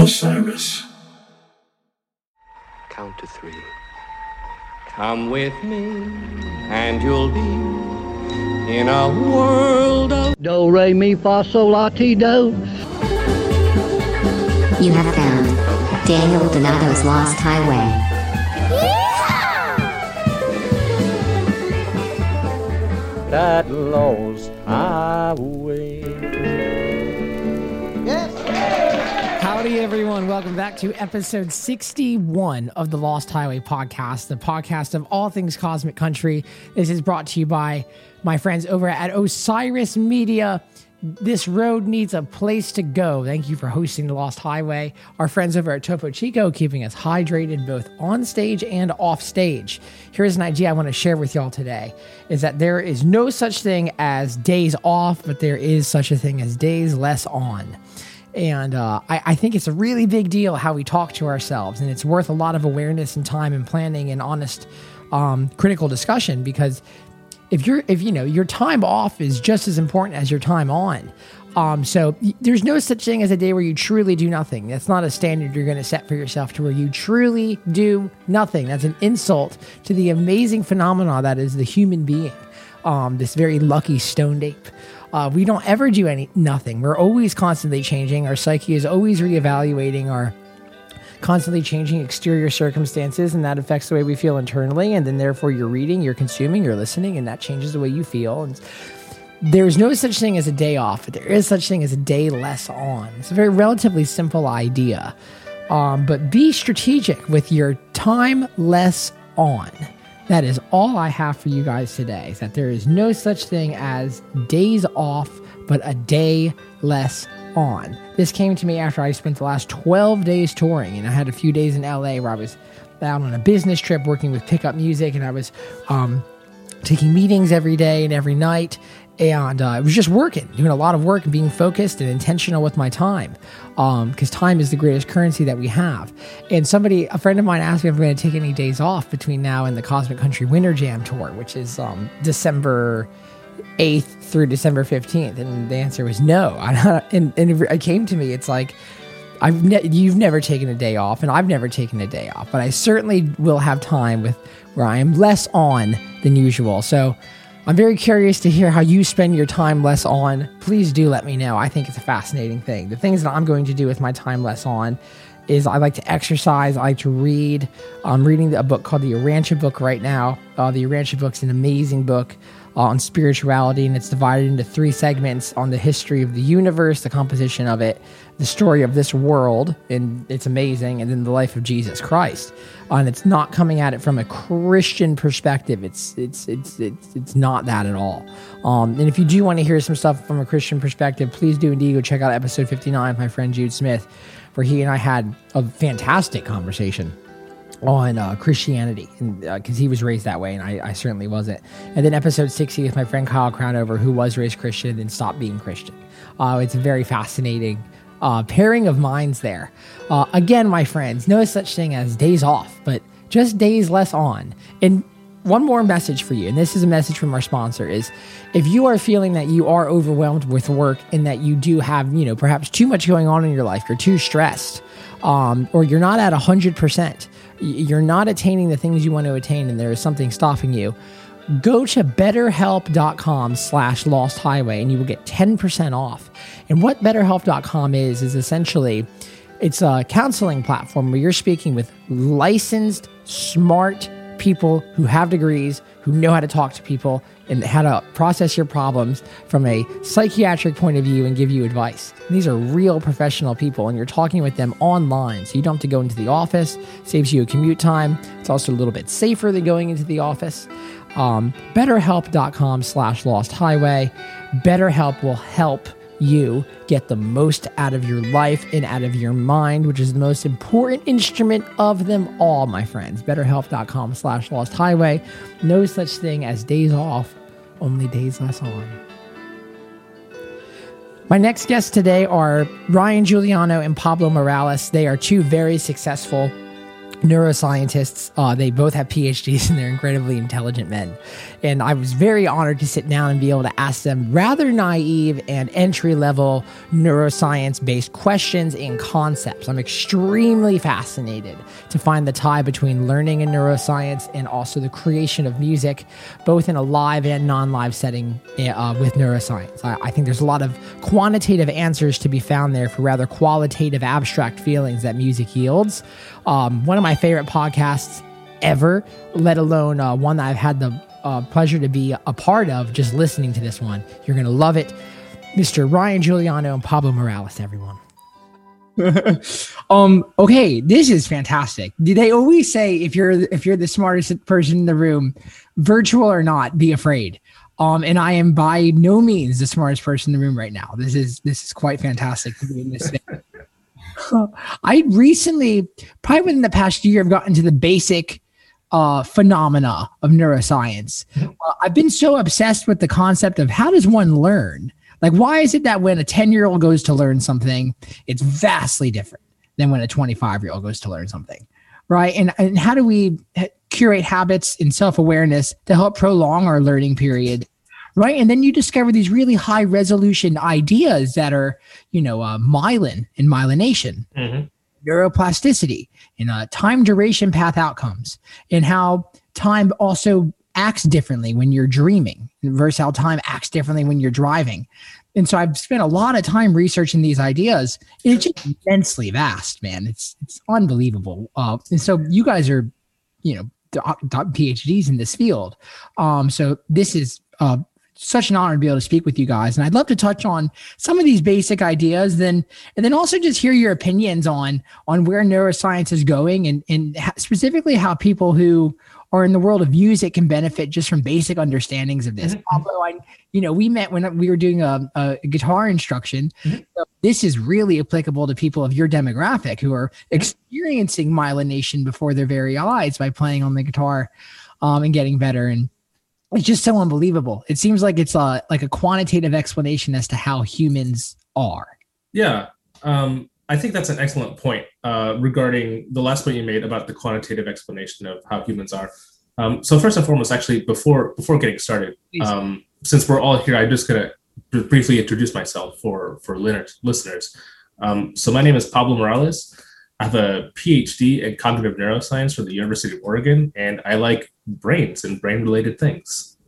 Osiris. Count to three. Come with me, and you'll be in a world of Do, re, mi, fa, sol, la, ti, do. You have found Daniel Donato's Lost Highway. that lost highway. Howdy, everyone. Welcome back to episode 61 of the Lost Highway podcast, the podcast of all things Cosmic Country. This is brought to you by my friends over at Osiris Media. This road needs a place to go. Thank you for hosting the Lost Highway. Our friends over at Topo Chico keeping us hydrated both on stage and off stage. Here's an idea I want to share with y'all today is that there is no such thing as days off, but there is such a thing as days less on. And uh, I, I think it's a really big deal how we talk to ourselves, and it's worth a lot of awareness and time and planning and honest, um, critical discussion because if you're if you know your time off is just as important as your time on. Um, so there's no such thing as a day where you truly do nothing. That's not a standard you're going to set for yourself to where you truly do nothing. That's an insult to the amazing phenomena that is the human being. Um, this very lucky stoned ape. Uh, we don't ever do any nothing. We're always constantly changing. Our psyche is always reevaluating our constantly changing exterior circumstances and that affects the way we feel internally and then therefore you're reading you're consuming you're listening and that changes the way you feel. And there's no such thing as a day off. There is such thing as a day less on. It's a very relatively simple idea. Um, but be strategic with your time less on that is all i have for you guys today that there is no such thing as days off but a day less on. This came to me after I spent the last 12 days touring, and I had a few days in LA where I was out on a business trip working with pickup music, and I was um, taking meetings every day and every night. And uh, I was just working, doing a lot of work and being focused and intentional with my time. Because time is the greatest currency that we have. And somebody, a friend of mine asked me if I'm going to take any days off between now and the Cosmic Country Winter Jam Tour, which is um, December 8th through December 15th? And the answer was no. and, and it came to me, it's like, I've ne- you've never taken a day off, and I've never taken a day off, but I certainly will have time with where I am less on than usual. So I'm very curious to hear how you spend your time less on. Please do let me know. I think it's a fascinating thing. The things that I'm going to do with my time less on is I like to exercise. I like to read. I'm reading a book called the Urantia book right now. Uh, the Urantia book's an amazing book on spirituality, and it's divided into three segments on the history of the universe, the composition of it, the story of this world, and it's amazing, and then the life of Jesus Christ. And it's not coming at it from a Christian perspective. It's it's it's it's, it's not that at all. Um, and if you do want to hear some stuff from a Christian perspective, please do indeed go check out episode 59 with my friend Jude Smith, where he and I had a fantastic conversation on uh, Christianity, because uh, he was raised that way, and I, I, certainly wasn't. And then episode 60 with my friend Kyle Crownover, who was raised Christian and stopped being Christian. Uh, it's a very fascinating uh, pairing of minds there. Uh, again, my friends, no such thing as days off, but just days less on. And one more message for you, and this is a message from our sponsor, is if you are feeling that you are overwhelmed with work and that you do have, you know, perhaps too much going on in your life, you're too stressed, um, or you're not at 100%, you're not attaining the things you want to attain and there is something stopping you, go to betterhelp.com slash lost highway and you will get 10% off. And what betterhelp.com is, is essentially it's a counseling platform where you're speaking with licensed, smart people who have degrees, who know how to talk to people and how to process your problems from a psychiatric point of view and give you advice. These are real professional people, and you're talking with them online, so you don't have to go into the office. Saves you a commute time. It's also a little bit safer than going into the office. Um, BetterHelp.com/slash Lost Highway. BetterHelp will help you get the most out of your life and out of your mind, which is the most important instrument of them all, my friends. BetterHelp.com slash Lost Highway. No such thing as days off, only days less on. My next guests today are Ryan Giuliano and Pablo Morales. They are two very successful neuroscientists. Uh, they both have PhDs and they're incredibly intelligent men. And I was very honored to sit down and be able to ask them rather naive and entry level neuroscience based questions and concepts. I'm extremely fascinated to find the tie between learning and neuroscience and also the creation of music, both in a live and non live setting uh, with neuroscience. I, I think there's a lot of quantitative answers to be found there for rather qualitative, abstract feelings that music yields. Um, one of my favorite podcasts ever, let alone uh, one that I've had the uh, pleasure to be a part of just listening to this one. You're going to love it. Mr. Ryan Giuliano and Pablo Morales, everyone. um okay this is fantastic do they always say if you're if you're the smartest person in the room virtual or not be afraid um and i am by no means the smartest person in the room right now this is this is quite fantastic to be in this I recently, probably within the past year, I've gotten to the basic uh, phenomena of neuroscience. Uh, I've been so obsessed with the concept of how does one learn? Like, why is it that when a 10 year old goes to learn something, it's vastly different than when a 25 year old goes to learn something? Right. And, and how do we curate habits and self awareness to help prolong our learning period right? And then you discover these really high resolution ideas that are, you know, uh, myelin and myelination, mm-hmm. neuroplasticity, and uh, time duration path outcomes, and how time also acts differently when you're dreaming versus how time acts differently when you're driving. And so I've spent a lot of time researching these ideas. It's just immensely vast, man. It's it's unbelievable. Uh, and so you guys are, you know, PhDs in this field. Um, so this is uh, such an honor to be able to speak with you guys. And I'd love to touch on some of these basic ideas, then and then also just hear your opinions on on where neuroscience is going, and and specifically how people who are in the world of music can benefit just from basic understandings of this. Mm-hmm. Although I, you know, we met when we were doing a, a guitar instruction. Mm-hmm. So this is really applicable to people of your demographic who are mm-hmm. experiencing myelination before their very eyes by playing on the guitar um, and getting better and it's just so unbelievable. It seems like it's a like a quantitative explanation as to how humans are. Yeah, um, I think that's an excellent point uh, regarding the last point you made about the quantitative explanation of how humans are. Um, so first and foremost, actually, before before getting started, um, since we're all here, I'm just gonna briefly introduce myself for for listeners. Um, so my name is Pablo Morales. I have a PhD in cognitive neuroscience from the University of Oregon, and I like brains and brain related things.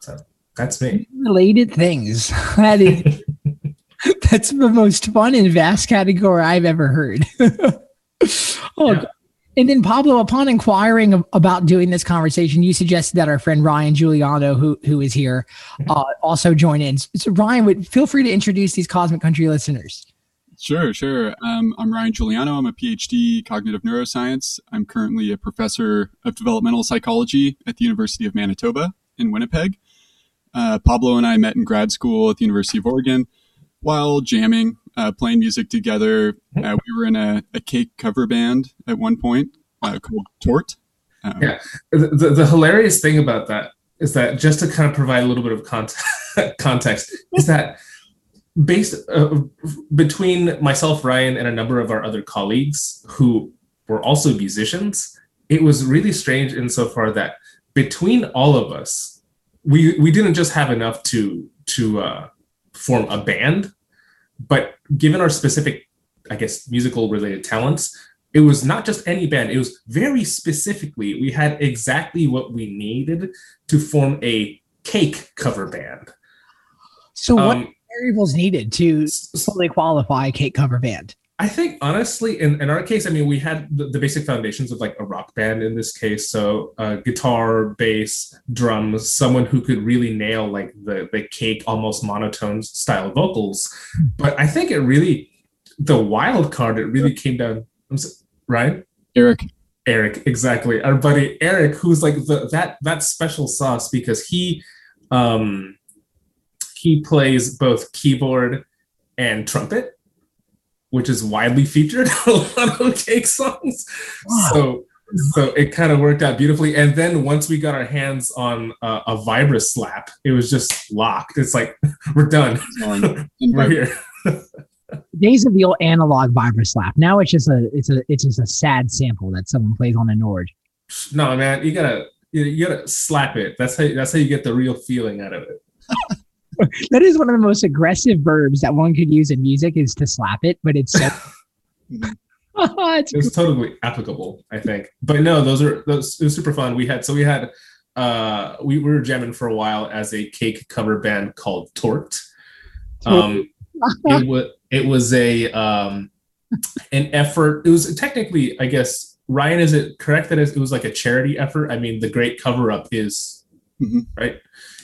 So that's me. Related things. That is that's the most fun and vast category I've ever heard. oh, yeah. and then Pablo, upon inquiring about doing this conversation, you suggested that our friend Ryan Giuliano, who who is here, mm-hmm. uh, also join in. So Ryan, would feel free to introduce these Cosmic Country listeners. Sure, sure. Um, I'm Ryan Giuliano. I'm a PhD cognitive neuroscience. I'm currently a professor of developmental psychology at the University of Manitoba in Winnipeg. Uh, Pablo and I met in grad school at the University of Oregon while jamming, uh, playing music together. Uh, we were in a, a, cake cover band at one point uh, called Tort. Um, yeah, the, the, hilarious thing about that is that just to kind of provide a little bit of context, context is that based uh, between myself, Ryan, and a number of our other colleagues who were also musicians, it was really strange insofar that between all of us, we we didn't just have enough to to uh, form a band, but given our specific, I guess, musical related talents, it was not just any band. It was very specifically we had exactly what we needed to form a cake cover band. So what? Variables needed to fully qualify cake cover band? I think honestly, in, in our case, I mean, we had the, the basic foundations of like a rock band in this case. So uh, guitar, bass, drums, someone who could really nail like the, the cake, almost monotone style vocals. But I think it really, the wild card, it really came down, right? Eric. Eric, exactly. Our buddy Eric, who's like the, that that special sauce because he um he plays both keyboard and trumpet, which is widely featured on a lot of cake songs. Wow. So so it kind of worked out beautifully. And then once we got our hands on uh, a Vibra-Slap, it was just locked. It's like we're done. we're here. Days of the old analog vibra slap. Now it's just a it's a it's just a sad sample that someone plays on a Nord. No, man, you gotta you, you gotta slap it. That's how that's how you get the real feeling out of it. That is one of the most aggressive verbs that one could use in music is to slap it, but it's so it's It's totally applicable, I think. But no, those are those it was super fun. We had so we had uh we, we were jamming for a while as a cake cover band called Torqued. Um it was it was a um an effort. It was technically, I guess, Ryan, is it correct that it was like a charity effort? I mean, the great cover up is Mhm. right.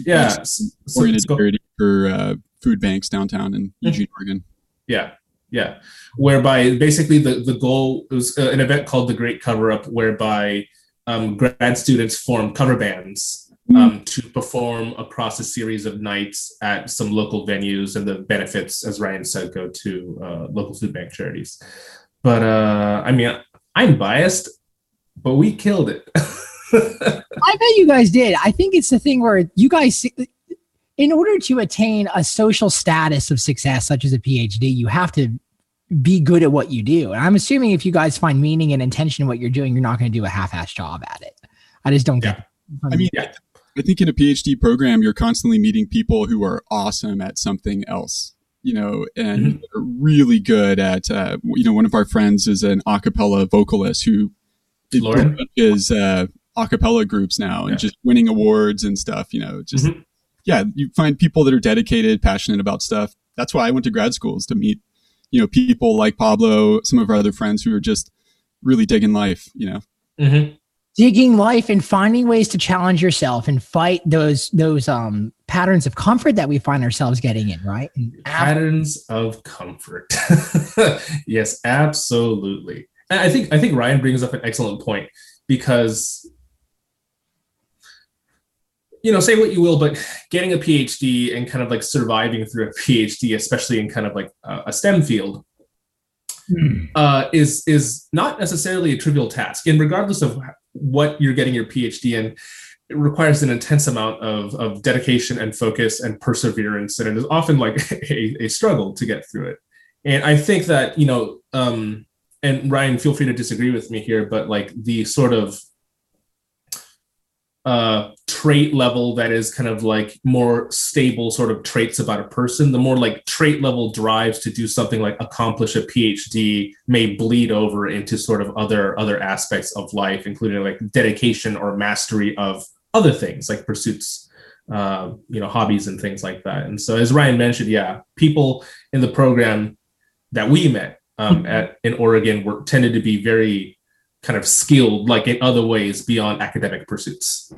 Yeah. Yes. So, so- Oriented so- charity for uh, food banks downtown in Mm-hmm. Eugene, Oregon. Yeah, yeah. Whereby basically the the goal was uh, an event called the Great Cover Up, whereby um, grad students form cover bands um, to perform across a series of nights at some local venues, and the benefits, as Ryan said, go to uh, local food bank charities. But uh, I mean, I'm biased, but we killed it. I bet you guys did. I think it's the thing where you guys, in order to attain a social status of success, such as a PhD, you have to be good at what you do. And I'm assuming if you guys find meaning and intention in what you're doing, you're not going to do a half-ass job at it. I just don't get. I mean, Yeah. I think in a PhD program, you're constantly meeting people who are awesome at something else, you know, and are really good at, uh, you know, one of our friends is an a cappella vocalist who Lauren? is uh, a cappella groups now and Yeah. just winning awards and stuff, you know, just, Mhm. yeah, you find people that are dedicated, passionate about stuff. That's why I went to grad schools to meet, you know, people like Pablo, some of our other friends who are just really digging life, you know. Mhm. digging life and finding ways to challenge yourself and fight those those um patterns of comfort that we find ourselves getting in right and patterns of comfort yes absolutely and i think i think ryan brings up an excellent point because you know say what you will but getting a phd and kind of like surviving through a phd especially in kind of like a stem field uh, is is not necessarily a trivial task. And regardless of what you're getting your phd in it requires an intense amount of, of dedication and focus and perseverance and it is often like a, a struggle to get through it. And i think that you know um and ryan feel free to disagree with me here but like the sort of uh trait level that is kind of like more stable sort of traits about a person the more like trait level drives to do something like accomplish a phd may bleed over into sort of other other aspects of life including like dedication or mastery of other things like pursuits uh, you know hobbies and things like that. And so as ryan mentioned yeah people in the program that we met um, at in oregon were tended to be very kind of skilled like in other ways beyond academic pursuits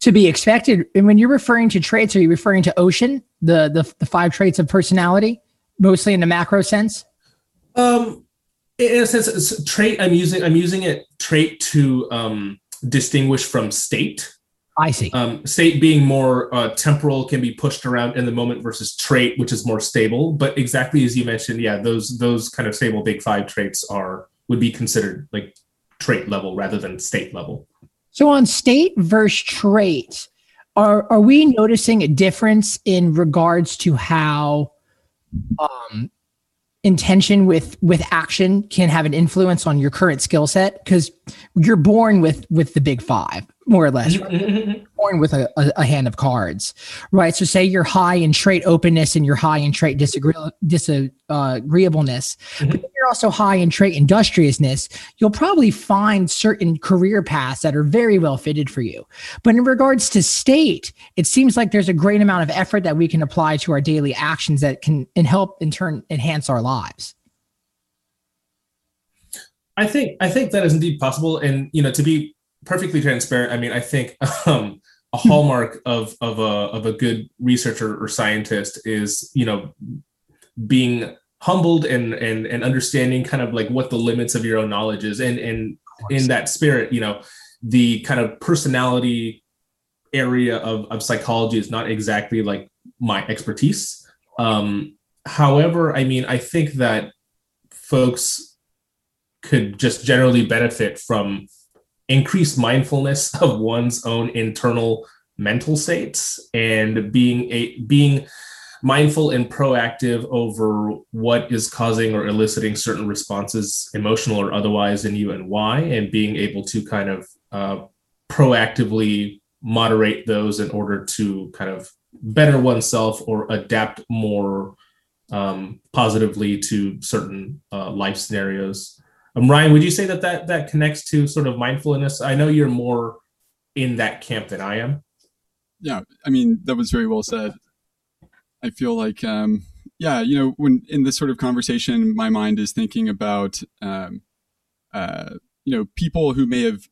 to be expected. And when you're referring to traits are you referring to ocean the the, the five traits of personality mostly in the macro sense? Um in a sense it's trait i'm using i'm using it trait to um distinguish from state. I see. Um, state being more uh, temporal can be pushed around in the moment versus trait which is more stable. But exactly as you mentioned yeah those those kind of stable big five traits are would be considered like trait level rather than state level so on state versus trait are are we noticing a difference in regards to how um intention with with action can have an influence on your current skill set? Because you're born with with the big five more or less born with a, a, a hand of cards right? So say you're high in trait openness and you're high in trait disagree, disagreeableness mm-hmm. but you're also high in trait industriousness you'll probably find certain career paths that are very well fitted for you. But in regards to state it seems like there's a great amount of effort that we can apply to our daily actions that can and help in turn enhance our lives. I think I think that is indeed possible, and you know, to be perfectly transparent, I mean, I think um, a hallmark of of a of a good researcher or scientist is you know being humbled and and and understanding kind of like what the limits of your own knowledge is, and and in that spirit, you know, the kind of personality area of of psychology is not exactly like my expertise. Um, however, I mean, I think that folks could just generally benefit from increased mindfulness of one's own internal mental states and being a being mindful and proactive over what is causing or eliciting certain responses, emotional or otherwise, in you and why, and being able to kind of uh, proactively moderate those in order to kind of better oneself or adapt more um, positively to certain uh, life scenarios. Um, Ryan, would you say that, that that connects to sort of mindfulness? I know you're more in that camp than I am. Yeah, I mean that was very well said. I feel like, um, yeah, you know, when in this sort of conversation, my mind is thinking about, um, uh, you know, people who may have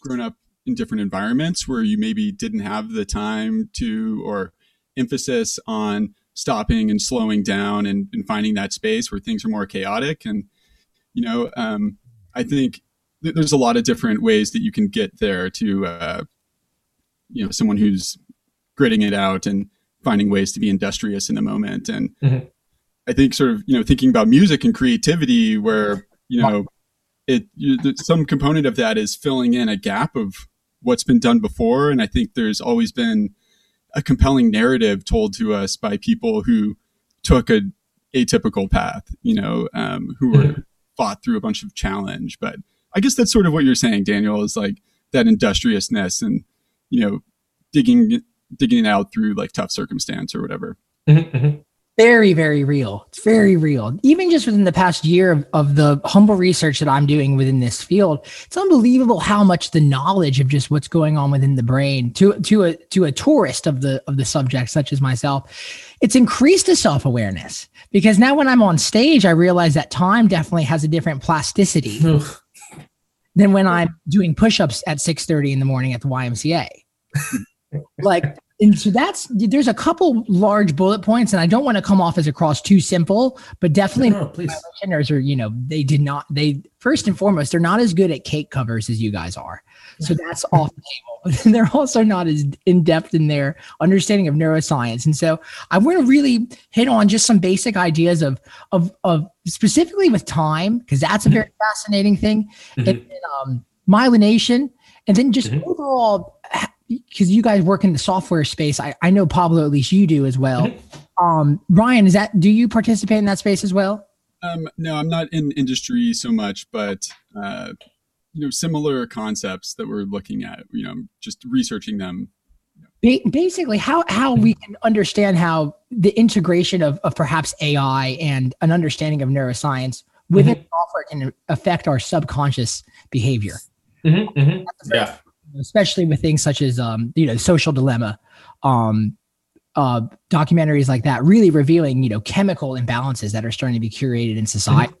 grown up in different environments where you maybe didn't have the time to or emphasis on stopping and slowing down and, and finding that space where things are more chaotic and you know um, i think th- there's a lot of different ways that you can get there to uh, you know someone who's gritting it out and finding ways to be industrious in the moment. And Mhm. i think sort of you know thinking about music and creativity where you know it you, some component of that is filling in a gap of what's been done before. And i think there's always been a compelling narrative told to us by people who took a atypical path you know um, who were fought through a bunch of challenge but i guess that's sort of what you're saying daniel is like that industriousness and you know digging digging it out through like tough circumstance or whatever. Mhm, mhm. very very real. It's very real. Even just within the past year of, of the humble research that i'm doing within this field it's unbelievable how much the knowledge of just what's going on within the brain to to a to a tourist of the of the subject such as myself it's increased the self-awareness because now when i'm on stage i realize that time definitely has a different plasticity than when i'm doing push-ups at 6.30 in the morning at the ymca like and so that's there's a couple large bullet points and i don't want to come off as across too simple but definitely No, no, please. listeners are you know they did not they first and foremost they're not as good at cake covers as you guys are so that's off the table. But they're also not as in-depth in their understanding of neuroscience. And so i want to really hit on just some basic ideas of of of specifically with time because that's a very fascinating thing Mhm. and then, um, myelination and then just Mhm. overall because you guys work in the software space I, I know pablo at least you do as well. Um ryan is that do you participate in that space as well? Um, no, I'm not in industry so much, but uh, you know, similar concepts that we're looking at. You know, just researching them. ba- basically how how we can understand how the integration of, of perhaps ai and an understanding of neuroscience within software can affect our subconscious behavior Mhm, mhm. Yeah. especially with things such as um, you know social dilemma um, uh, documentaries like that really revealing you know chemical imbalances that are starting to be curated in society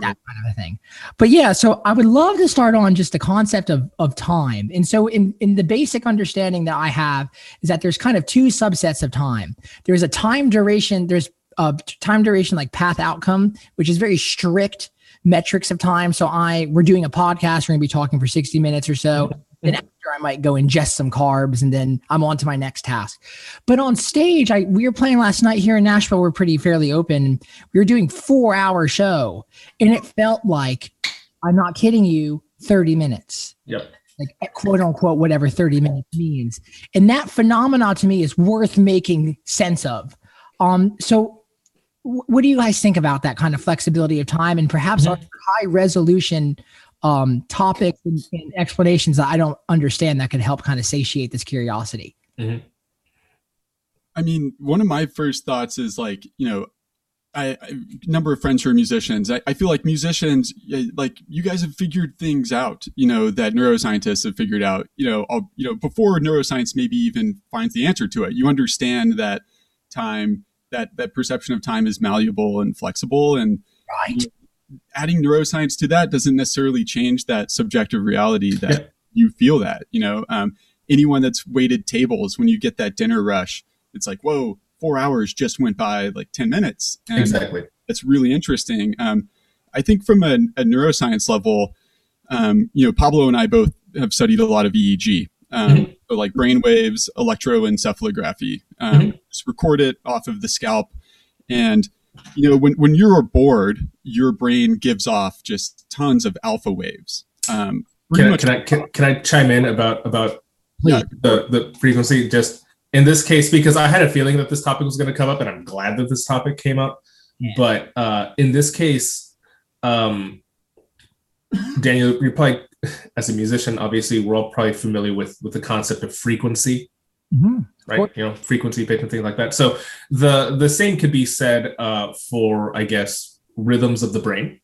That kind of a thing. But yeah so i would love to start on just the concept of of time. And so in in the basic understanding that i have is that there's kind of two subsets of time. There's a time duration there's uh, a time duration like path outcome which is very strict metrics of time. So i we're doing a podcast we're going to be talking for 60 minutes or so mm-hmm. Then after I might go ingest some carbs and then I'm on to my next task. But on stage, I we were playing last night here in Nashville. We're pretty fairly open. We were doing four hour show, and it felt like I'm not kidding you, 30 minutes. Yep. Like quote unquote, whatever 30 minutes means. And that phenomena to me is worth making sense of. Um, so what do you guys think about that kind of flexibility of time and perhaps Mhm. high resolution um, topics and, and explanations that I don't understand that could help kind of satiate this curiosity. I mean, one of my first thoughts is like, you know, I, I number of friends who are musicians. I, I feel like musicians, eh, like you guys have figured things out, you know, that neuroscientists have figured out, you know, all, you know, before neuroscience maybe even finds the answer to it. You understand that time, that that perception of time is malleable and flexible, and Right. Adding neuroscience to that doesn't necessarily change that subjective reality that Yeah. you feel that you know um, anyone that's waited tables when you get that dinner rush it's like whoa four hours just went by like 10 minutes and Exactly. that's really interesting um, i think from a, a neuroscience level um, you know pablo and i both have studied a lot of eeg um, Mhm. so like brain waves electroencephalography um, Mhm. just record it off of the scalp and you know when, when you're bored your brain gives off just tons of alpha waves um, Can, I- much can I can, can I chime in about about Yeah. the the frequency? Just in this case because I had a feeling that this topic was going to come up, and I'm glad that this topic came up. Yeah. But uh, in this case, um, Daniel, you're probably as a musician, obviously, we're all probably familiar with with the concept of frequency, Mhm. Right? You know, frequency pitch and things like that. So the the same could be said uh, for, I guess, rhythms of the brain,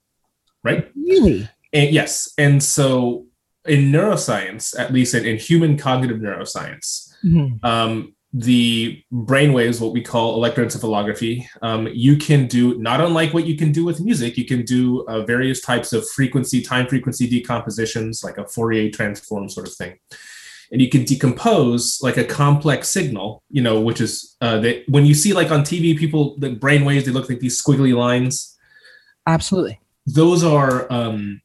right? Really? And yes, and so in neuroscience, at least in, in human cognitive neuroscience, Mhm. um, the brain waves, what we call electroencephalography, um, you can do not unlike what you can do with music. You can do uh, various types of frequency, time frequency decompositions, like a Fourier transform sort of thing. And you can decompose like a complex signal, you know, which is uh, that when you see like on TV, people the brain waves, they look like these squiggly lines Absolutely. those are um,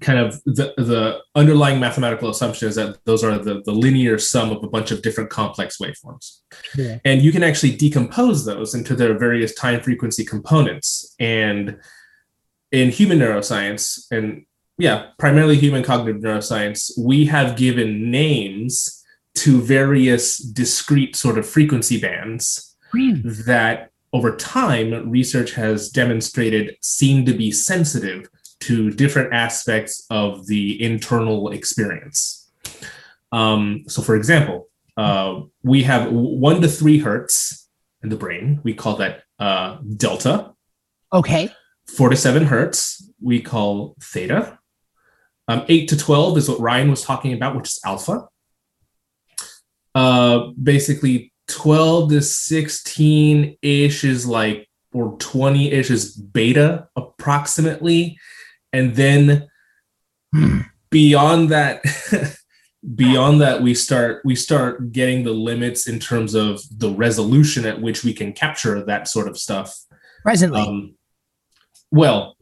kind of the, the underlying mathematical assumption is that those are the, the linear sum of a bunch of different complex waveforms. Yeah. And you can actually decompose those into their various time frequency components. And in human neuroscience, and yeah, primarily human cognitive neuroscience, we have given names to various discrete sort of frequency bands Really? that over time research has demonstrated seem to be sensitive to different aspects of the internal experience. Um, so, for example, uh, we have one to three hertz in the brain. We call that uh, delta. Okay. Four to seven hertz, we call theta. Um, eight to 12 is what Ryan was talking about, which is alpha. Uh, basically, 12 to 16 ish is like, or 20 ish is beta approximately. And then beyond that, beyond that we start we start getting the limits in terms of the resolution at which we can capture that sort of stuff Presently. um, well,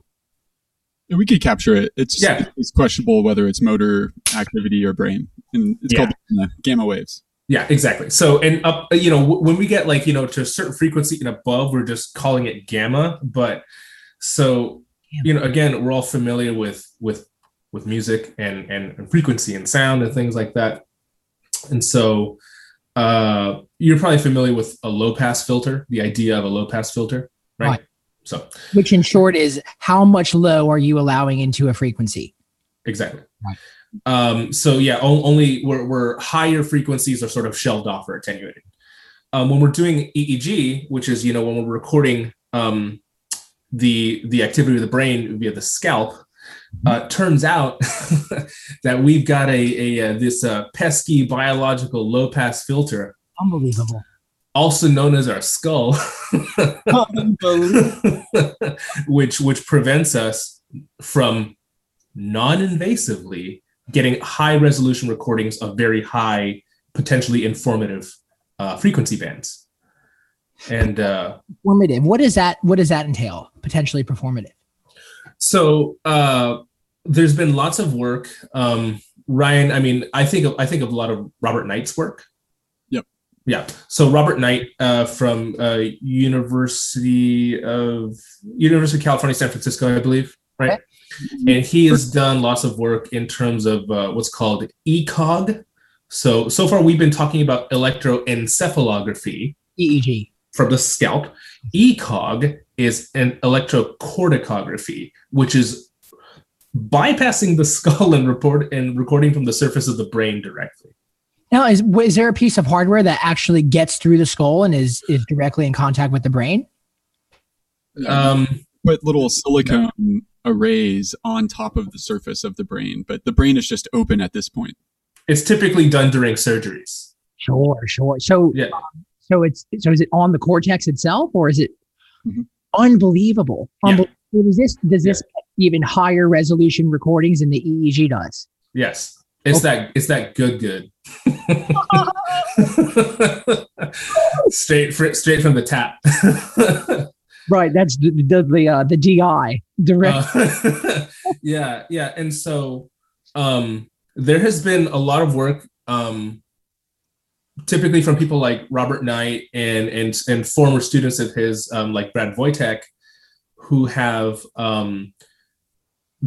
We could capture it. It's Yeah. it's questionable whether it's motor activity or brain, and it's Yeah. called gamma waves. yeah, exactly. So, and up, you know, w- when we get like you know to a certain frequency and above, we're just calling it gamma. But so, you know, again, we're all familiar with with with music and and, and frequency and sound and things like that. And so, uh, you're probably familiar with a low pass filter, the idea of a low pass filter, right? Right. So, Which in short is how much low are you allowing into a frequency? Exactly. Right. Um, so yeah, only where, where higher frequencies are sort of shelved off or attenuated. Um, when we're doing EEG, which is you know when we're recording um, the the activity of the brain via the scalp, uh, turns out that we've got a, a uh, this uh, pesky biological low pass filter, Unbelievable. Also known as our skull, which which prevents us from non-invasively getting high resolution recordings of very high potentially informative uh, frequency bands and uh, Performative. What does that what does that entail? Potentially performative. so uh, there's been lots of work um, ryan i mean i think of i think of a lot of robert knight's work. Yeah so robert knight uh, from uh, university of university of california san francisco i believe right Okay. and he has done lots of work in terms of uh, what's called ECOG. So so far we've been talking about electroencephalography EEG. from the scalp. ECOG is an electrocorticography, which is bypassing the skull and report and recording from the surface of the brain directly. Now, is is there a piece of hardware that actually gets through the skull and is is directly in contact with the brain? Um, Put little silicone arrays on top of the surface of the brain, but the brain is just open at this point. it's typically done during surgeries. Sure, sure. So, Yeah. so it's so is it on the cortex itself, or is it Mhm. unbelievable? Yeah. Does this does this get even higher resolution recordings than the EEG does? Yes. It's that it's that good good. straight fr- straight from the tap. Right. That's the the the, uh, the DI direct. Uh, yeah, yeah. And so um there has been a lot of work um typically from people like Robert Knight and and and former students of his um like Brad Voytek who have um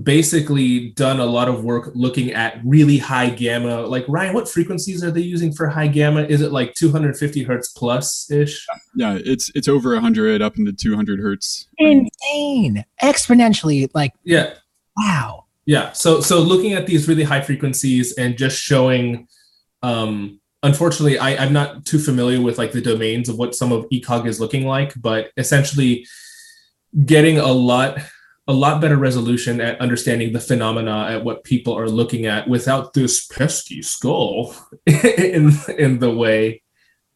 basically done a lot of work looking at really high gamma. Like Ryan, what frequencies are they using for high gamma? Is it like 250 hertz plus ish? Yeah, it's it's over 100 up into 200 hertz. Insane. Exponentially, like, Yeah. wow. Yeah. So so looking at these really high frequencies and just showing um unfortunately I, I'm not too familiar with like the domains of what some of ECOG is looking like, but essentially getting a lot a lot better resolution at understanding the phenomena at what people are looking at without this pesky skull in in the way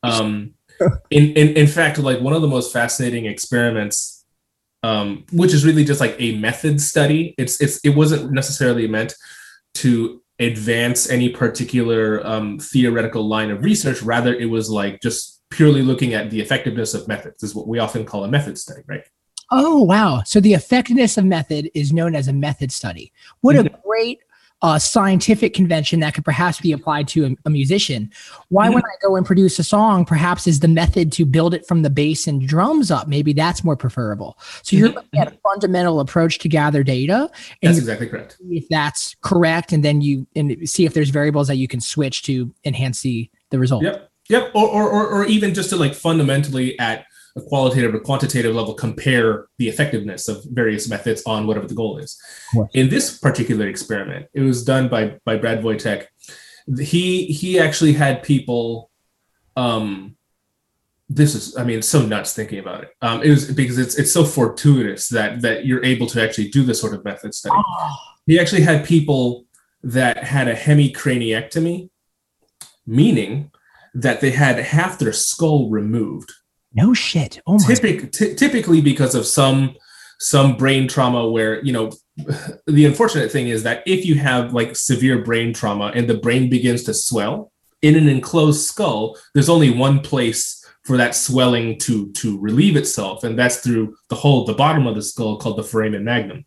um in, in in fact like one of the most fascinating experiments um which is really just like a method study. It's it's it wasn't necessarily meant to advance any particular um, theoretical line of research. Rather it was like just purely looking at the effectiveness of methods is what we often call a method study right Oh, wow. So the effectiveness of method is known as a method study. What a great uh, scientific convention that could perhaps be applied to a, a musician. Why, when I go and produce a song, perhaps is the method to build it from the bass and drums up? Maybe that's more preferable. So you're Mhm. looking at a fundamental approach to gather data and that's exactly correct if that's correct, and then you and see if there's variables that you can switch to enhance the the result. Yep. Yep. Or, or, or, or even just to like fundamentally at a qualitative or quantitative level compare the effectiveness of various methods on whatever the goal is. In this particular experiment, it was done by by Brad Voytek. He he actually had people um this is I mean it's so nuts thinking about it. Um it was because it's it's so fortuitous that that you're able to actually do this sort of method study. He actually had people that had a hemicraniectomy, meaning that they had half their skull removed. No shit. Oh my. Typic, ty- typically because of some some brain trauma where you know the unfortunate thing is that if you have like severe brain trauma and the brain begins to swell in an enclosed skull there's only one place for that swelling to to relieve itself and that's through the whole the bottom of the skull called the foramen magnum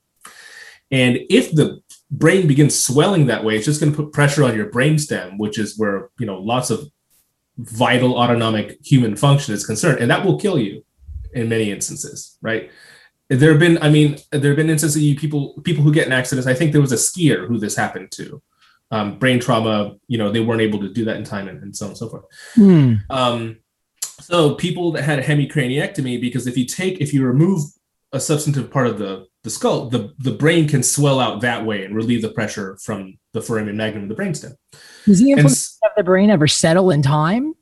and if the brain begins swelling that way it's just going to put pressure on your brainstem which is where you know lots of vital autonomic human function is concerned and that will kill you in many instances right? There have been i mean there have been instances you people people who get in accidents i think there was a skier who this happened to. Um, brain trauma you know they weren't able to do that in time and, and so on and so forth. Hmm. um, so people that had a hemicraniectomy because if you take if you remove a substantive part of the the skull the the brain can swell out that way and relieve the pressure from the foramen magnum of the brainstem Does the inflammation of the brain ever settle in time,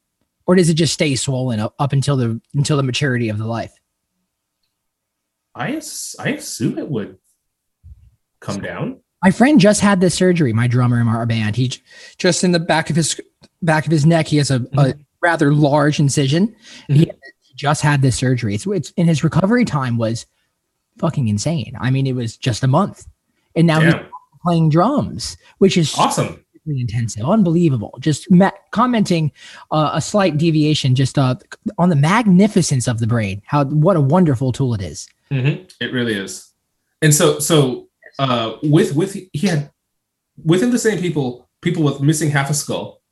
or does it just stay swollen up, up until the until the maturity of the life? I, I assume it would come down My friend just had this surgery. My drummer in our band, he just in the back of his back of his neck, he has a, a mm-hmm. rather large incision. He, mm-hmm. he just had this surgery. It's, it's in his recovery time was fucking insane. I mean, it was just a month, and now he's playing drums, which is awesome intensive, unbelievable. Just ma- commenting uh, a slight deviation, just uh, on the magnificence of the brain. How what a wonderful tool it is. Mhm. It really is. And so so uh with with he had within the same people, people with missing half a skull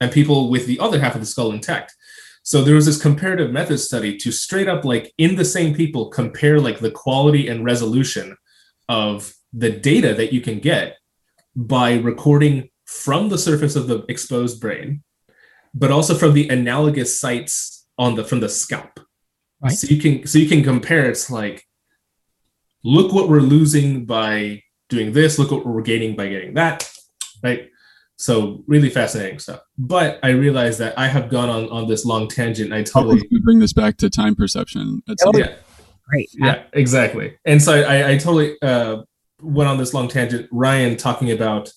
and people with the other half of the skull intact. So there was this comparative method study to straight up like in the same people compare like the quality and resolution of the data that you can get by recording from the surface of the exposed brain, but also from the analogous sites on the from the scalp. Right. So you can so you can compare. It's like, look what we're losing by doing this. Look what we're gaining by getting that. Right. So really fascinating stuff. But I realize that I have gone on on this long tangent. I I'll totally bring this back to time perception. At some yeah Great. yeah exactly. And so I I totally uh went on this long tangent. Ryan talking about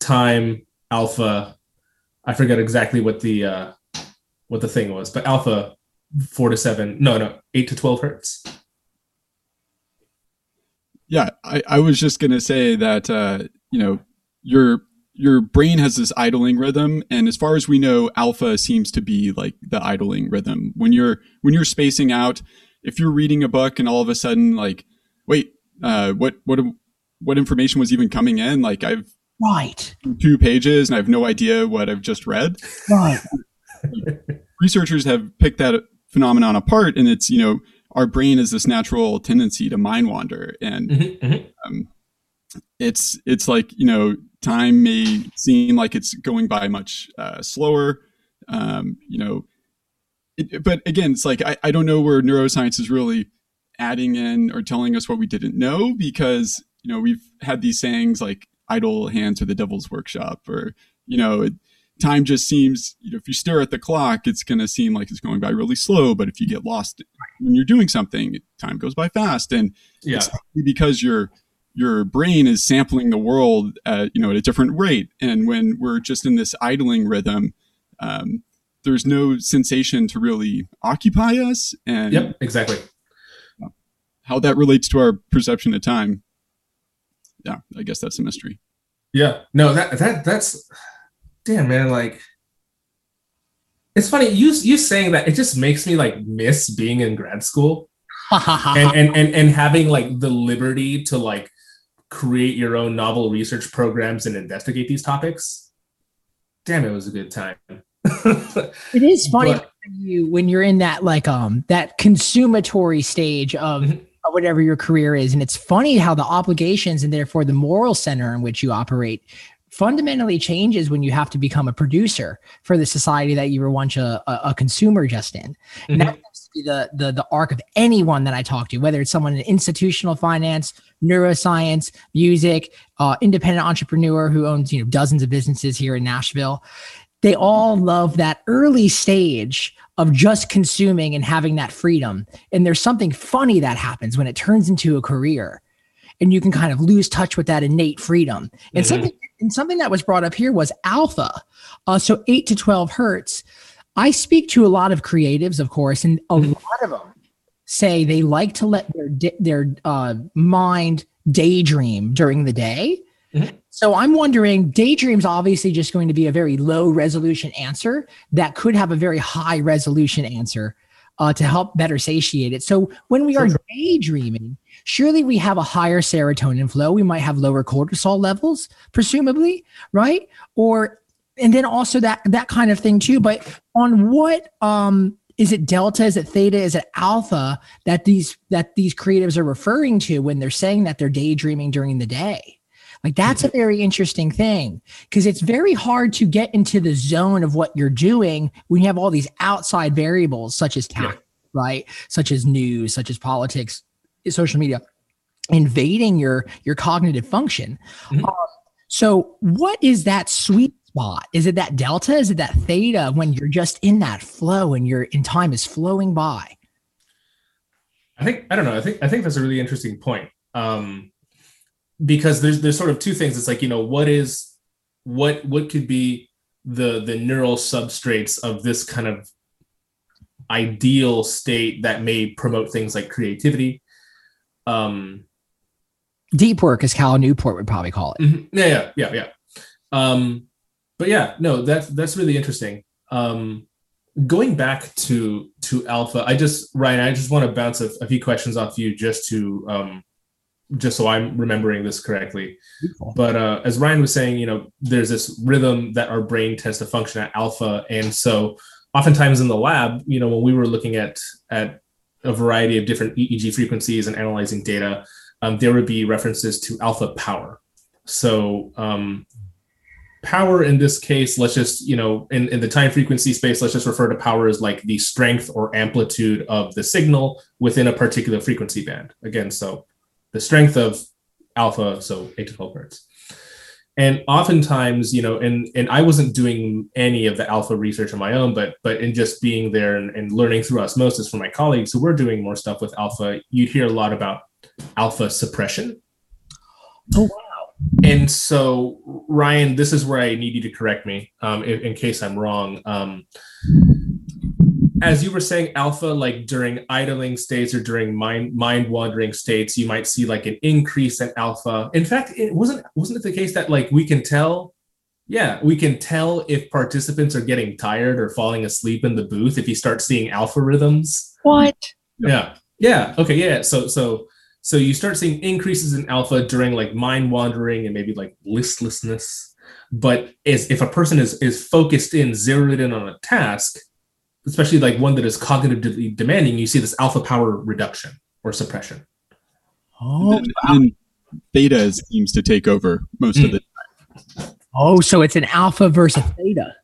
time alpha. I forget exactly what the uh what the thing was, but alpha four to seven. No, no, eight to twelve hertz. Yeah, I, I was just gonna say that uh, you know your your brain has this idling rhythm, and as far as we know, alpha seems to be like the idling rhythm. When you're when you're spacing out, if you're reading a book and all of a sudden like, wait, uh, what what what information was even coming in? Like I've Right. two pages and I have no idea what I've just read. Right. researchers have picked that phenomenon apart and it's you know our brain has this natural tendency to mind wander and Mhm, mhm. um, it's it's like you know time may seem like it's going by much uh, slower. Um, you know, it, but again, it's like I, I don't know where neuroscience is really adding in or telling us what we didn't know because you know we've had these sayings like idle hands are the devil's workshop or you know it, time just seems you know if you stare at the clock it's going to seem like it's going by really slow but if you get lost when you're doing something time goes by fast and Yeah. it's because your your brain is sampling the world at you know at a different rate and when we're just in this idling rhythm um, there's no sensation to really occupy us and Yep, exactly. how that relates to our perception of time yeah i guess that's a mystery Yeah. No, that that that's damn man, like it's funny, you you saying that it just makes me like miss being in grad school and and and, and having like the liberty to like create your own novel research programs and investigate these topics. Damn, it was a good time. It is funny But- when you when you're in that like um that consummatory stage of, Mhm. of whatever your career is, and it's funny how the obligations and therefore the moral center in which you operate fundamentally changes when you have to become a producer for the society that you were once a, a, consumer just in. And that seems to be the, the the arc of anyone that I talk to, whether it's someone in institutional finance, neuroscience, music, uh, independent entrepreneur who owns you know dozens of businesses here in Nashville. They all love that early stage of just consuming and having that freedom. And there's something funny that happens when it turns into a career and you can kind of lose touch with that innate freedom. And Mhm. something and something that was brought up here was alpha. Uh, so eight to 12 hertz. I speak to a lot of creatives, of course, and a lot of them say they like to let their their uh, mind daydream during the day. Mhm. So I'm wondering, daydream's obviously just going to be a very low resolution answer that could have a very high resolution answer uh, to help better satiate it. So when we are daydreaming, surely we have a higher serotonin flow. We might have lower cortisol levels, presumably, right? Or and then also that that kind of thing too. But on what um is it delta? Is it theta? Is it alpha that these that these creatives are referring to when they're saying that they're daydreaming during the day? Like that's a very interesting thing because it's very hard to get into the zone of what you're doing when you have all these outside variables such as Yeah. right? Such as news, such as politics, social media invading your your cognitive function. Mhm. Um, so what is that sweet spot? Is it that delta? Is it that theta when you're just in that flow and your in time is flowing by? I think I don't know. I think I think that's a really interesting point. Um, because there's there's sort of two things. It's like you know what is what what could be the the neural substrates of this kind of ideal state that may promote things like creativity. Um, Deep work, as Cal Newport would probably call it. Mhm. Yeah, yeah, yeah, yeah. Um, but yeah, no, that's that's really interesting. Um, going back to to alpha, I just Ryan, I just want to bounce a, a few questions off you just to um, just so I'm remembering this correctly. Beautiful. But uh, as Ryan was saying, you know, there's this rhythm that our brain tends to function at alpha, and so oftentimes in the lab, you know, when we were looking at at a variety of different EEG frequencies and analyzing data, um, there would be references to alpha power. So um, power in this case, let's just you know, in in the time frequency space, let's just refer to power as like the strength or amplitude of the signal within a particular frequency band. Again, so the strength of alpha, so eight to twelve hertz. And oftentimes, you know, and and I wasn't doing any of the alpha research on my own, but but in just being there and, and learning through osmosis from my colleagues who were doing more stuff with alpha, you'd hear a lot about alpha suppression. Oh, wow! And so, Ryan, this is where I need you to correct me um, in, in case I'm wrong. Um, as you were saying, alpha, like during idling states or during mind mind wandering states, you might see like an increase in alpha. In fact, it wasn't wasn't it the case that like we can tell, yeah, we can tell if participants are getting tired or falling asleep in the booth if you start seeing alpha rhythms. What? Yeah. Yeah. Okay. Yeah. So so so you start seeing increases in alpha during like mind wandering and maybe like listlessness. But as if a person is is focused in, zeroed in on a task, especially like one that is cognitively demanding, you see this alpha power reduction or suppression. Oh, and, and theta seems to take over most Mm. of the time. Oh, so it's an alpha versus theta.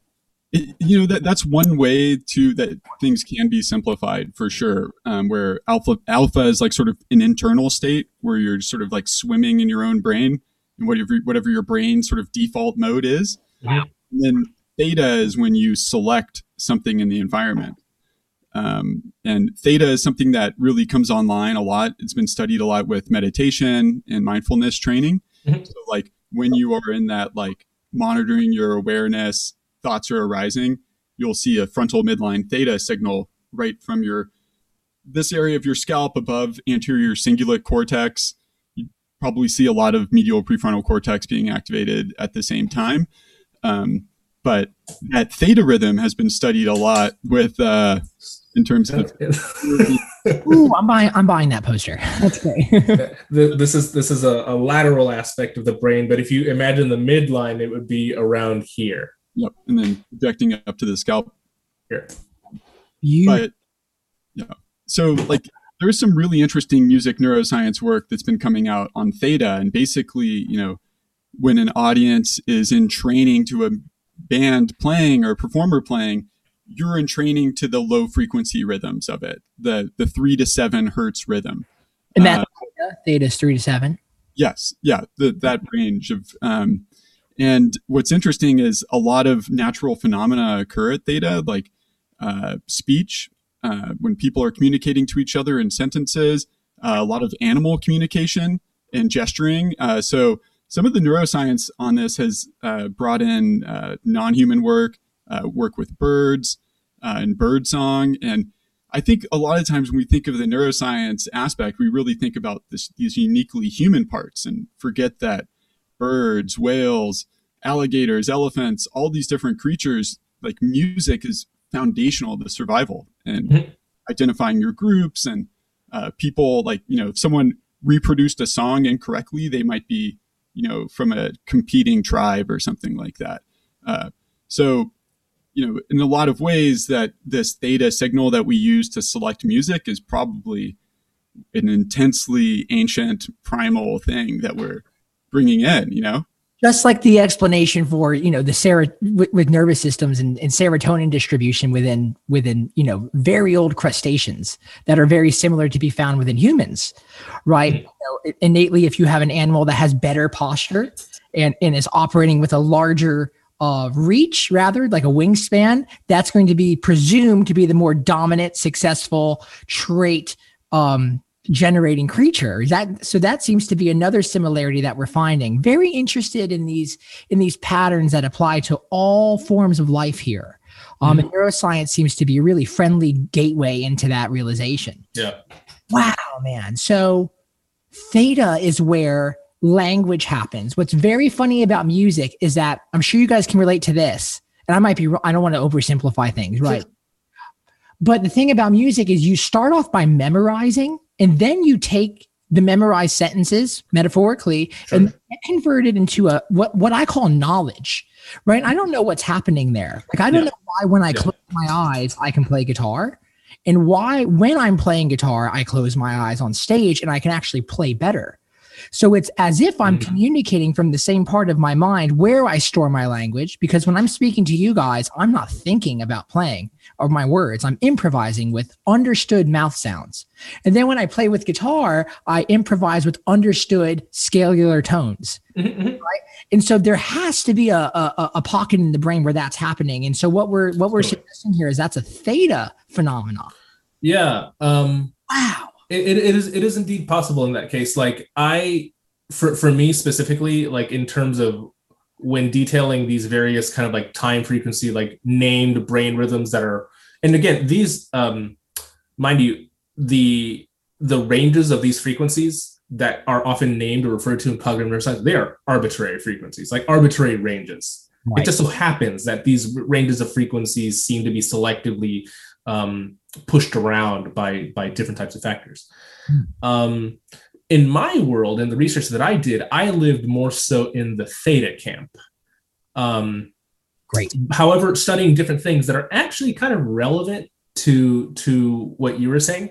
it- you know that that's one way to that things can be simplified for sure um, where alpha alpha is like sort of an internal state where you're sort of like swimming in your own brain and whatever whatever your brain sort of default mode is Wow. and then theta is when you select something in the environment. Um, and theta is something that really comes online a lot. It's been studied a lot with meditation and mindfulness training. Mhm. so like when you are in that like monitoring your awareness thoughts are arising you'll see a frontal midline theta signal right from your this area of your scalp above anterior cingulate cortex. You probably see a lot of medial prefrontal cortex being activated at the same time. Um, but that theta rhythm has been studied a lot with uh, in terms of Ooh, I'm buying. I'm buying that poster. That's great. This is this is a, a lateral aspect of the brain, but if you imagine the midline, it would be around here. yep and then projecting up to the scalp Here. you but yeah so like there's some really interesting music neuroscience work that's been coming out on theta and basically you know when an audience is entraining to a band playing or performer playing you're entraining to the low frequency rhythms of it the the three to seven hertz rhythm and that uh, theta, theta is three to seven. Yes, yeah, the, that range of. Um, and what's interesting is a lot of natural phenomena occur at theta, like uh, speech, uh, when people are communicating to each other in sentences, uh, a lot of animal communication and gesturing. Uh, so some of the neuroscience on this has uh, brought in uh, non-human work, uh, work with birds uh, and bird song, and I think a lot of times when we think of the neuroscience aspect, we really think about this, these uniquely human parts and forget that birds, whales, alligators, elephants, all these different creatures, like music is foundational to survival and Mhm. identifying your groups and uh, people like, you know, if someone reproduced a song incorrectly, they might be, you know, from a competing tribe or something like that. Uh, so you know, in a lot of ways, that this theta signal that we use to select music is probably an intensely ancient primal thing that we're bringing in. You know, Just like the explanation for you know the sero- with, with nervous systems and, and serotonin distribution within within you know very old crustaceans that are very similar to be found within humans, right? You know, innately, if you have an animal that has better posture and and is operating with a larger uh, reach rather like a wingspan, that's going to be presumed to be the more dominant, successful trait um, generating creature. That so? That seems to be another similarity that we're finding. Very interested in these in these patterns that apply to all forms of life here. Um, and neuroscience seems to be a really friendly gateway into that realization. Yeah. Wow, man. So theta is where language happens. What's very funny about music is that I'm sure you guys can relate to this. And I might be wrong- I don't want to oversimplify things, right? But the thing about music is you start off by memorizing and then you take the memorized sentences metaphorically and convert it into a what what I call knowledge. Right? I don't know what's happening there. Like I don't Yeah. know why when I Yeah. close my eyes I can play guitar and why when I'm playing guitar I close my eyes on stage and I can actually play better. So it's as if I'm Mm. communicating from the same part of my mind where I store my language. Because when I'm speaking to you guys, I'm not thinking about playing or my words. I'm improvising with understood mouth sounds. And then when I play with guitar, I improvise with understood scalar tones. Mhm. And so there has to be a, a, a pocket in the brain where that's happening. And so what we're what we're suggesting here is that's a theta phenomenon. Yeah. Um, Wow. It, it, is it is indeed possible in that case. Like i for for me specifically like in terms of when detailing these various kind of like time frequency like named brain rhythms that are and again these um mind you the the ranges of these frequencies that are often named or referred to in cognitive neuroscience they are arbitrary frequencies like arbitrary ranges. It just so happens that these ranges of frequencies seem to be selectively um, pushed around by by different types of factors. Um, in my world, in the research that I did, I lived more so in the theta camp. Um, Great. however, studying different things that are actually kind of relevant to to what you were saying.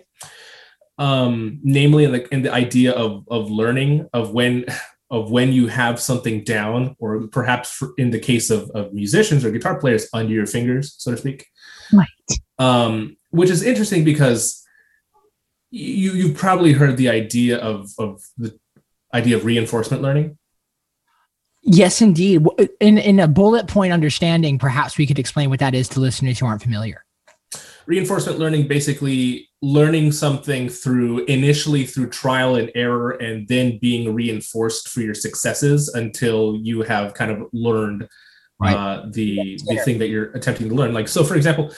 um, namely in the, in the idea of, of learning of when of when you have something down or perhaps for, in the case of, of musicians or guitar players under your fingers so to speak. Um, which is interesting because you you've probably heard the idea of of the idea of reinforcement learning Yes, indeed. In in a bullet point understanding, perhaps we could explain what that is to listeners who aren't familiar. reinforcement learning basically learning something through initially through trial and error and then being reinforced for your successes until you have kind of learned Right. uh, the the thing that you're attempting to learn like so for example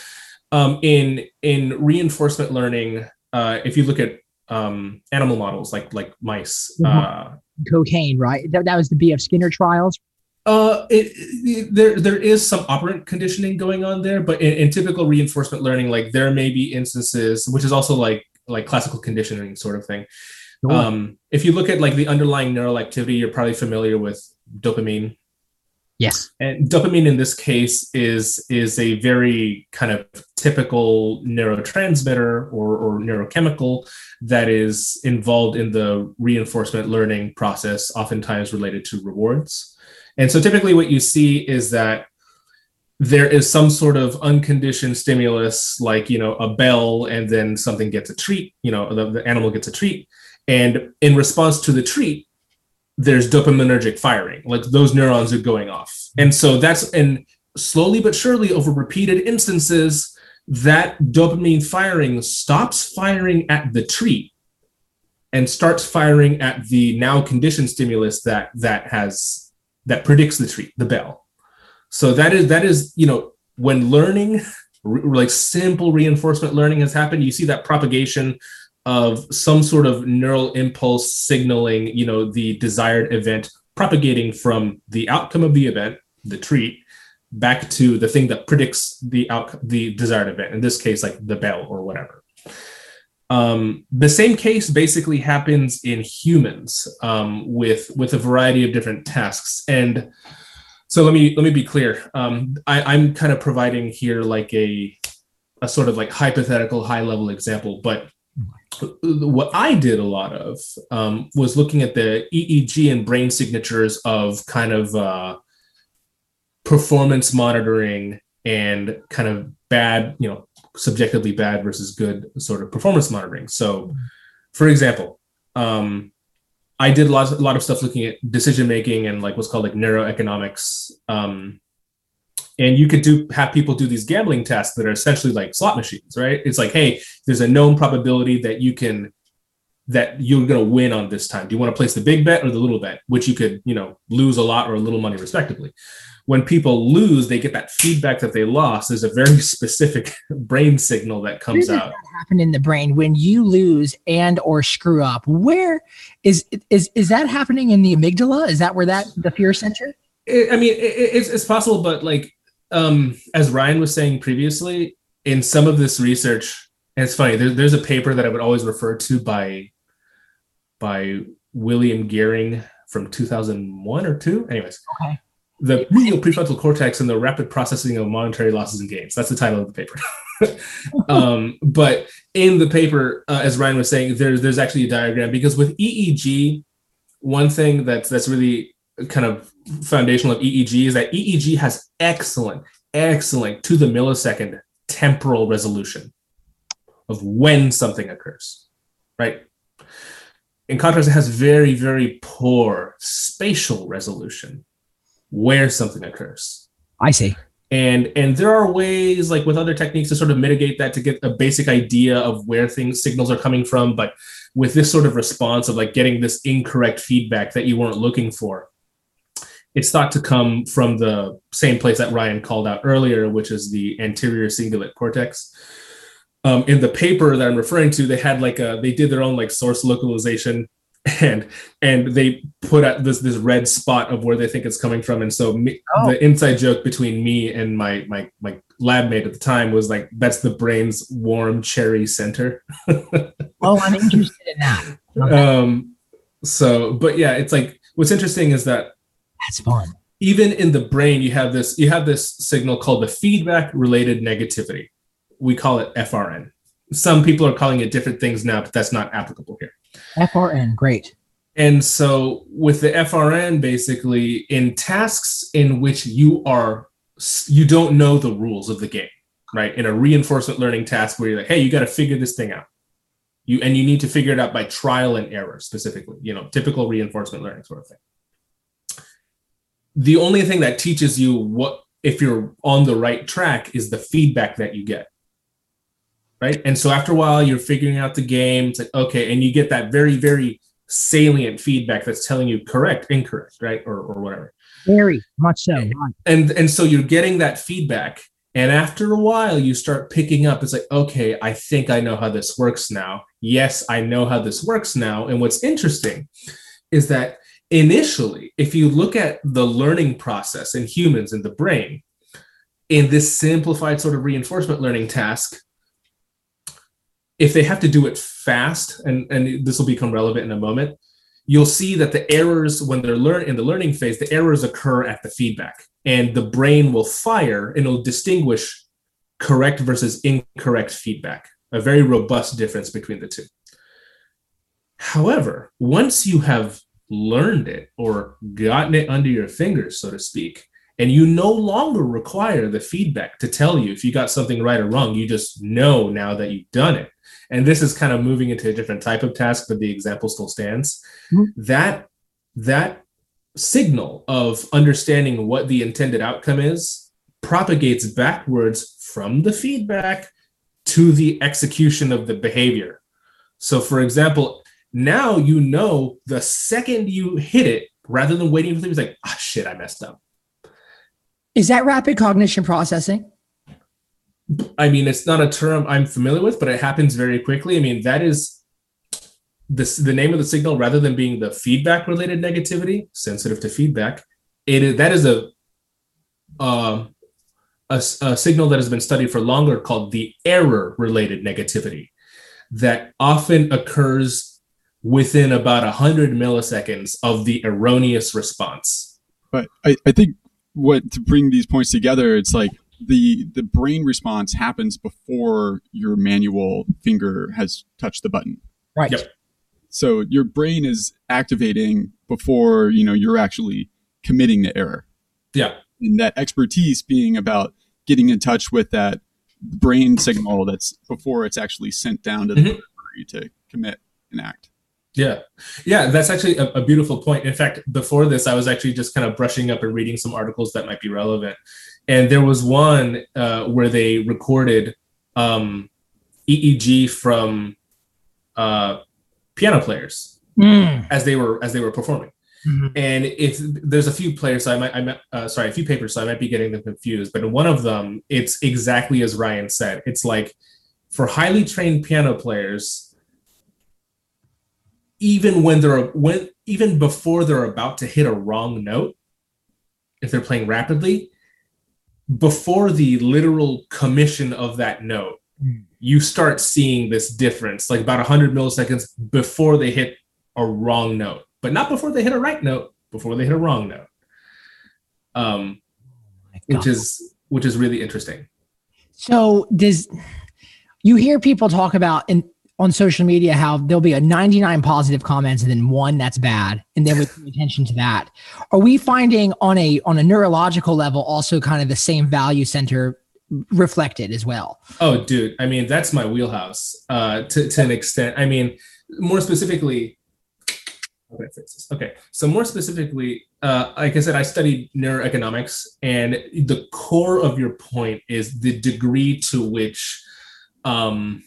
um, in in reinforcement learning uh, if you look at um, animal models like like mice Mhm. uh, Cocaine, right? That, that was the B.F. Skinner trials. Uh, it, it- there there is some operant conditioning going on there, but in, in typical reinforcement learning, like there may be instances, which is also like like classical conditioning sort of thing. Sure. Um, if you look at like the underlying neural activity, you're probably familiar with dopamine, Yes. and dopamine in this case is is a very kind of typical neurotransmitter or, or neurochemical that is involved in the reinforcement learning process, oftentimes related to rewards. And so typically what you see is that there is some sort of unconditioned stimulus, like you know, a bell, and then something gets a treat, you know, the, the animal gets a treat. And in response to the treat, there's dopaminergic firing like those neurons are going off. And so that's and slowly but surely over repeated instances that dopamine firing stops firing at the treat and starts firing at the now conditioned stimulus that that has that predicts the treat the bell. So that is that is you know when learning like simple reinforcement learning has happened you see that propagation of some sort of neural impulse signaling, you know, the desired event propagating from the outcome of the event, the treat, back to the thing that predicts the outcome, the desired event. In this case, like the bell or whatever. Um, the same case basically happens in humans um, with with a variety of different tasks. And so let me let me be clear. Um, I, I'm kind of providing here like a a sort of like hypothetical high level example, but what I did a lot of um, was looking at the EEG and brain signatures of kind of uh, performance monitoring and kind of bad, you know, subjectively bad versus good sort of performance monitoring. So, for example, um, I did a lot, of stuff looking at decision making and like what's called like neuroeconomics. Um, and you could do have people do these gambling tests that are essentially like slot machines, right? It's like, hey, there's a known probability that you can that you're going to win on this time. Do you want to place the big bet or the little bet, which you could, you know, lose a lot or a little money respectively. When people lose, they get that feedback that they lost. There's a very specific brain signal that comes out. that happen in the brain when you lose and or screw up? Where is is is that happening in the amygdala? Is that where that the fear center? I mean, it, it- it's, it's possible, but like, um, as Ryan was saying previously, in some of this research, and it's funny, there, there's a paper that I would always refer to by by William Gehring from 2001 or two. Anyways, Okay. the medial prefrontal cortex and the rapid processing of monetary losses and gains. That's the title of the paper. um, but in the paper, uh, as Ryan was saying, there's there's actually a diagram because with EEG, one thing that's that's really kind of foundational of EEG is that EEG has excellent, excellent to the millisecond temporal resolution of when something occurs, right? In contrast, it has very, very poor spatial resolution where something occurs. I see. And and there are ways, like with other techniques, to sort of mitigate that to get a basic idea of where things signals are coming from. But with this sort of response of like getting this incorrect feedback that you weren't looking for, it's thought to come from the same place that Ryan called out earlier, which is the anterior cingulate cortex. Um, in the paper that I'm referring to, they had like a they did their own like source localization and and they put out this this red spot of where they think it's coming from. And so me, Oh. the inside joke between me and my my my lab mate at the time was like that's the brain's warm cherry center. Oh, I'm interested in that. Okay. um, so, but yeah, it's like what's interesting is that That's fun. even in the brain you have this you have this signal called the feedback related negativity we call it frn some people are calling it different things now, but that's not applicable here. FRN, great. And so with the FRN, basically in tasks in which you are you don't know the rules of the game, right? In a reinforcement learning task where you're like, hey, you got to figure this thing out. You and you need to figure it out by trial and error specifically, you know, typical reinforcement learning sort of thing. The only thing that teaches you what if you're on the right track is the feedback that you get. Right. And so after a while, you're figuring out the game. It's like, okay, and you get that very, very salient feedback that's telling you correct, incorrect, right? Or, or whatever. Very much so. And and so you're getting that feedback. And after a while, you start picking up. It's like, okay, I think I know how this works now. Yes, I know how this works now. And what's interesting is that initially, if you look at the learning process in humans in the brain, in this simplified sort of reinforcement learning task, if they have to do it fast, and, and this will become relevant in a moment, you'll see that the errors when they're learn in the learning phase, the errors occur at the feedback, and the brain will fire and it'll distinguish correct versus incorrect feedback. A very robust difference between the two. However, once you have learned it or gotten it under your fingers, so to speak, and you no longer require the feedback to tell you if you got something right or wrong, you just know now that you've done it. And this is kind of moving into a different type of task but the example still stands. Mm-hmm. that that signal of understanding what the intended outcome is propagates backwards from the feedback to the execution of the behavior. So for example now you know the second you hit it rather than waiting for things like ah oh, shit i messed up is that rapid cognition processing I mean, it's not a term I'm familiar with, but it happens very quickly. I mean, that is this the name of the signal rather than being the feedback related negativity, sensitive to feedback. It is that is a uh, a, a signal that has been studied for longer called the error related negativity that often occurs within about 100 milliseconds of the erroneous response. But I, I think what to bring these points together, it's like the the brain response happens before your manual finger has touched the button. Right. Yep. So your brain is activating before you know you're actually committing the error. Yeah. And that expertise being about getting in touch with that brain signal that's before it's actually sent down to the mm-hmm. to commit an act. Yeah. Yeah, that's actually a, a, beautiful point. In fact, before this, I was actually just kind of brushing up and reading some articles that might be relevant and there was one uh, where they recorded um, EEG from uh, piano players mm. as they were as they were performing. Mm-hmm. And if there's a few players, so I might, I might uh, sorry, a few papers, so I might be getting them confused. But in one of them, it's exactly as Ryan said. It's like for highly trained piano players, even when they're when even before they're about to hit a wrong note, if they're playing rapidly, before the literal commission of that note, mm. you start seeing this difference, like about 100 milliseconds before they hit a wrong note, but not before they hit a right note, before they hit a wrong note. Um, oh which is which is really interesting. So does you hear people talk about in on social media how there'll be a 99 positive comments and then one that's bad and then we pay attention to that. Are we finding on a on a neurological level also kind of the same value center reflected as well? Oh dude i mean that's my wheelhouse uh to, to an extent. I mean more specifically okay so more specifically uh, like i said i studied neuroeconomics and the core of your point is the degree to which um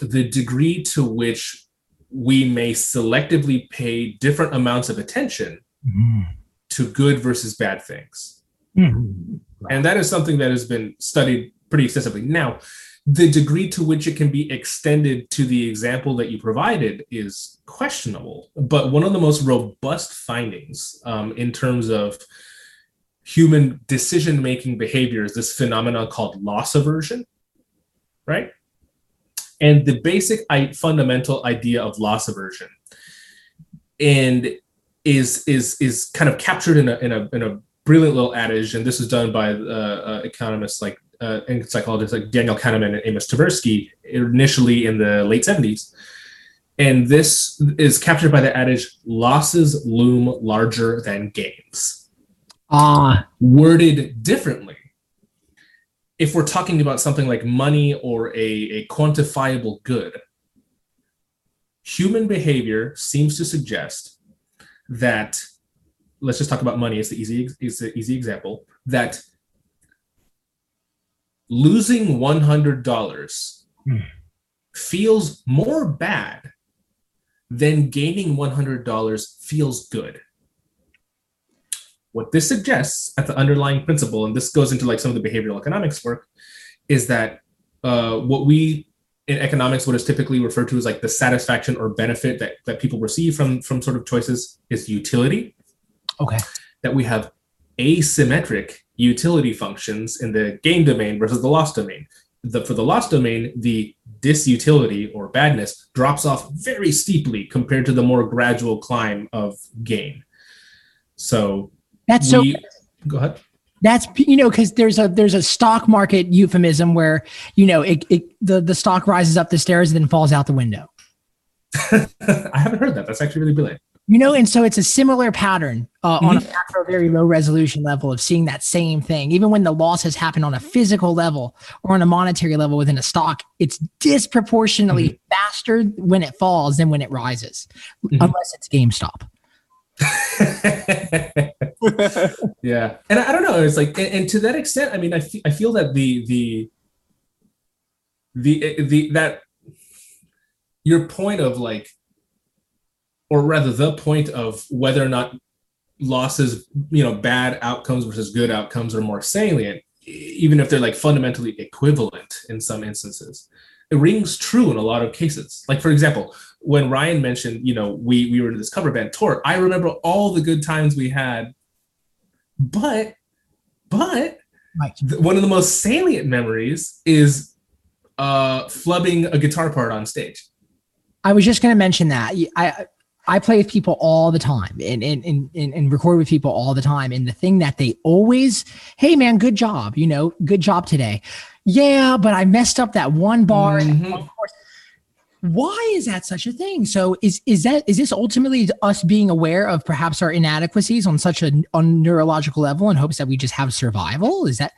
the degree to which we may selectively pay different amounts of attention mm-hmm. to good versus bad things. Mm-hmm. And that is something that has been studied pretty extensively. Now, the degree to which it can be extended to the example that you provided is questionable. But one of the most robust findings um, in terms of human decision making behavior is this phenomenon called loss aversion, right? And the basic I, fundamental idea of loss aversion and is is is kind of captured in a in a in a brilliant little adage and this was done by uh, uh, economists like uh, and psychologists like Daniel Kahneman and Amos Tversky initially in the late 70s. And this is captured by the adage losses loom larger than gains. Ah, Worded differently, if we're talking about something like money or a, a quantifiable good, human behavior seems to suggest that let's just talk about money it's the easy it's the easy example that losing $100 Hmm. feels more bad than gaining $100 feels good what this suggests at the underlying principle and this goes into like some of the behavioral economics work is that uh, what we in economics what is typically referred to as like the satisfaction or benefit that, that people receive from from sort of choices is utility okay. that we have asymmetric utility functions in the gain domain versus the loss domain. The, for the loss domain, the disutility or badness drops off very steeply compared to the more gradual climb of gain. So That's so. we go ahead. That's you know because there's a there's a stock market euphemism where you know it, it the the stock rises up the stairs and then falls out the window. I haven't heard that. That's actually really brilliant. You know, and so it's a similar pattern uh, on a macro, very low resolution level of seeing that same thing. Even when the loss has happened on a physical level or on a monetary level within a stock, it's disproportionately faster when it falls than when it rises, Mhm. unless it's GameStop. yeah. And I, don't know it's like and, and to that extent i mean I I feel that the the the eh, the that your point of like or rather the point of whether or not losses you know bad outcomes versus good outcomes are more salient even if they're like fundamentally equivalent in some instances it rings true in a lot of cases. Like for example when ryan mentioned you know we we were in this cover band tour i remember all the good times we had but but Right. th- one of the most salient memories is uh flubbing a guitar part on stage I was just going to mention that I I play with people all the time and, and and and record with people all the time. And the thing that they always, hey man, good job, you know, good job today. Yeah, but I messed up that one bar. and that Mhm. One chorus. Why is that such a thing? So is is that is this ultimately us being aware of perhaps our inadequacies on such a on neurological level in hopes that we just have survival? Is that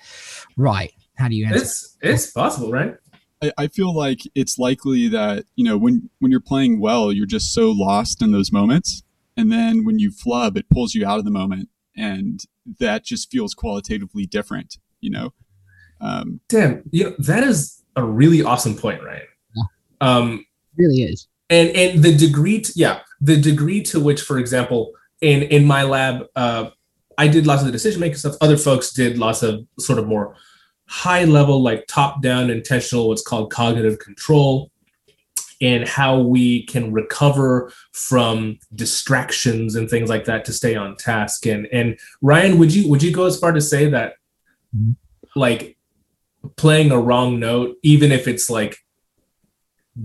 right? How do you answer? it's it's possible right I, I feel like it's likely that you know when when you're playing well, you're just so lost in those moments, and then when you flub, it pulls you out of the moment, and that just feels qualitatively different. You know, um, damn you know that is a really awesome point right Yeah. um really is. and and the degree to, yeah the degree to which for example in in my lab uh i did lots of the decision making stuff other folks did lots of sort of more high level like top down intentional what's called cognitive control and how we can recover from distractions and things like that to stay on task and and ryan would you would you go as far to say that Mhm. like playing a wrong note even if it's like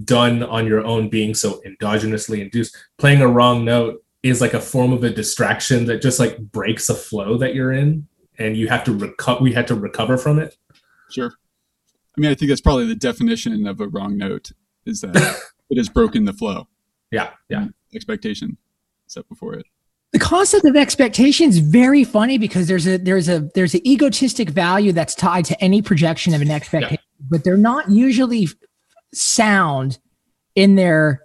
done on your own being so endogenously induced. Playing a wrong note is like a form of a distraction that just like breaks a flow that you're in and you have to recover we had to recover from it. Sure. I mean, I think that's probably the definition of a wrong note is that it has broken the flow. Yeah yeah. Expectation set before it. the concept of expectation is very funny because there's a there's a there's an egotistic value that's tied to any projection of an expectation but they're not usually f- sound in their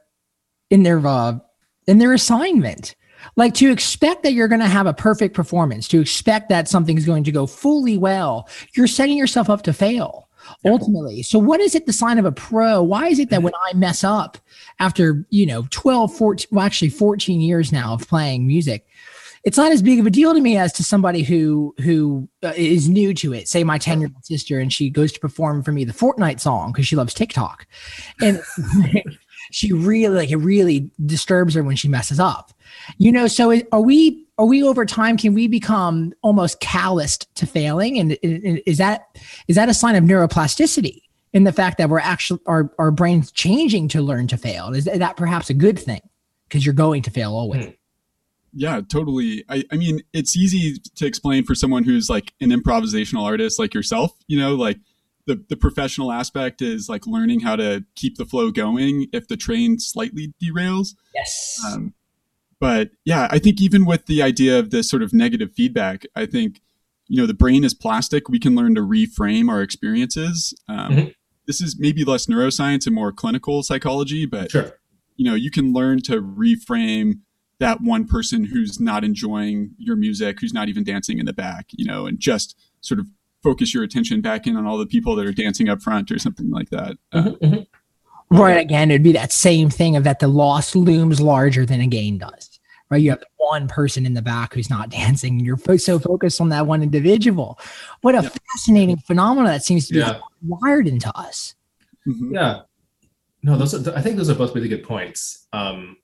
in their uh, in their assignment. Like to expect that you're going to have a perfect performance to expect that something's going to go fully well you're setting yourself up to fail ultimately. So what is it the sign of a pro? Why is it that when i mess up after you know 12 14 well actually 14 years now of playing music it's not as big of a deal to me as to somebody who who uh, is new to it. Say my 10 year old sister and she goes to perform for me the fortnite song because she loves tiktok. And she really like it really disturbs her when she messes up. You know so are we are we over time can we become almost calloused to failing? And, and is that is that a sign of neuroplasticity in the fact that we're actually our, our brains changing to learn to fail? Is that perhaps a good thing? Because you're going to fail always. Hmm. Yeah, totally. I, I mean, it's easy to explain for someone who's like an improvisational artist like yourself, you know, like the the professional aspect is like learning how to keep the flow going if the train slightly derails. Yes. Um, but yeah, I think even with the idea of this sort of negative feedback, I think you know the brain is plastic. We can learn to reframe our experiences. Um, Mhm. This is maybe less neuroscience and more clinical psychology, but Sure. you know you can learn to reframe that one person who's not enjoying your music, who's not even dancing in the back, you know, and just sort of focus your attention back in on all the people that are dancing up front or something like that. Uh, Mhm, mhm. Right. Again, it'd be that same thing of that the loss looms larger than a gain does. Right. You have one person in the back who's not dancing, and you're fo- so focused on that one individual. What a Yeah. fascinating phenomenon that seems to be Yeah. wired into us. mhm. Yeah. No, those are, I think those are both really good points. Um,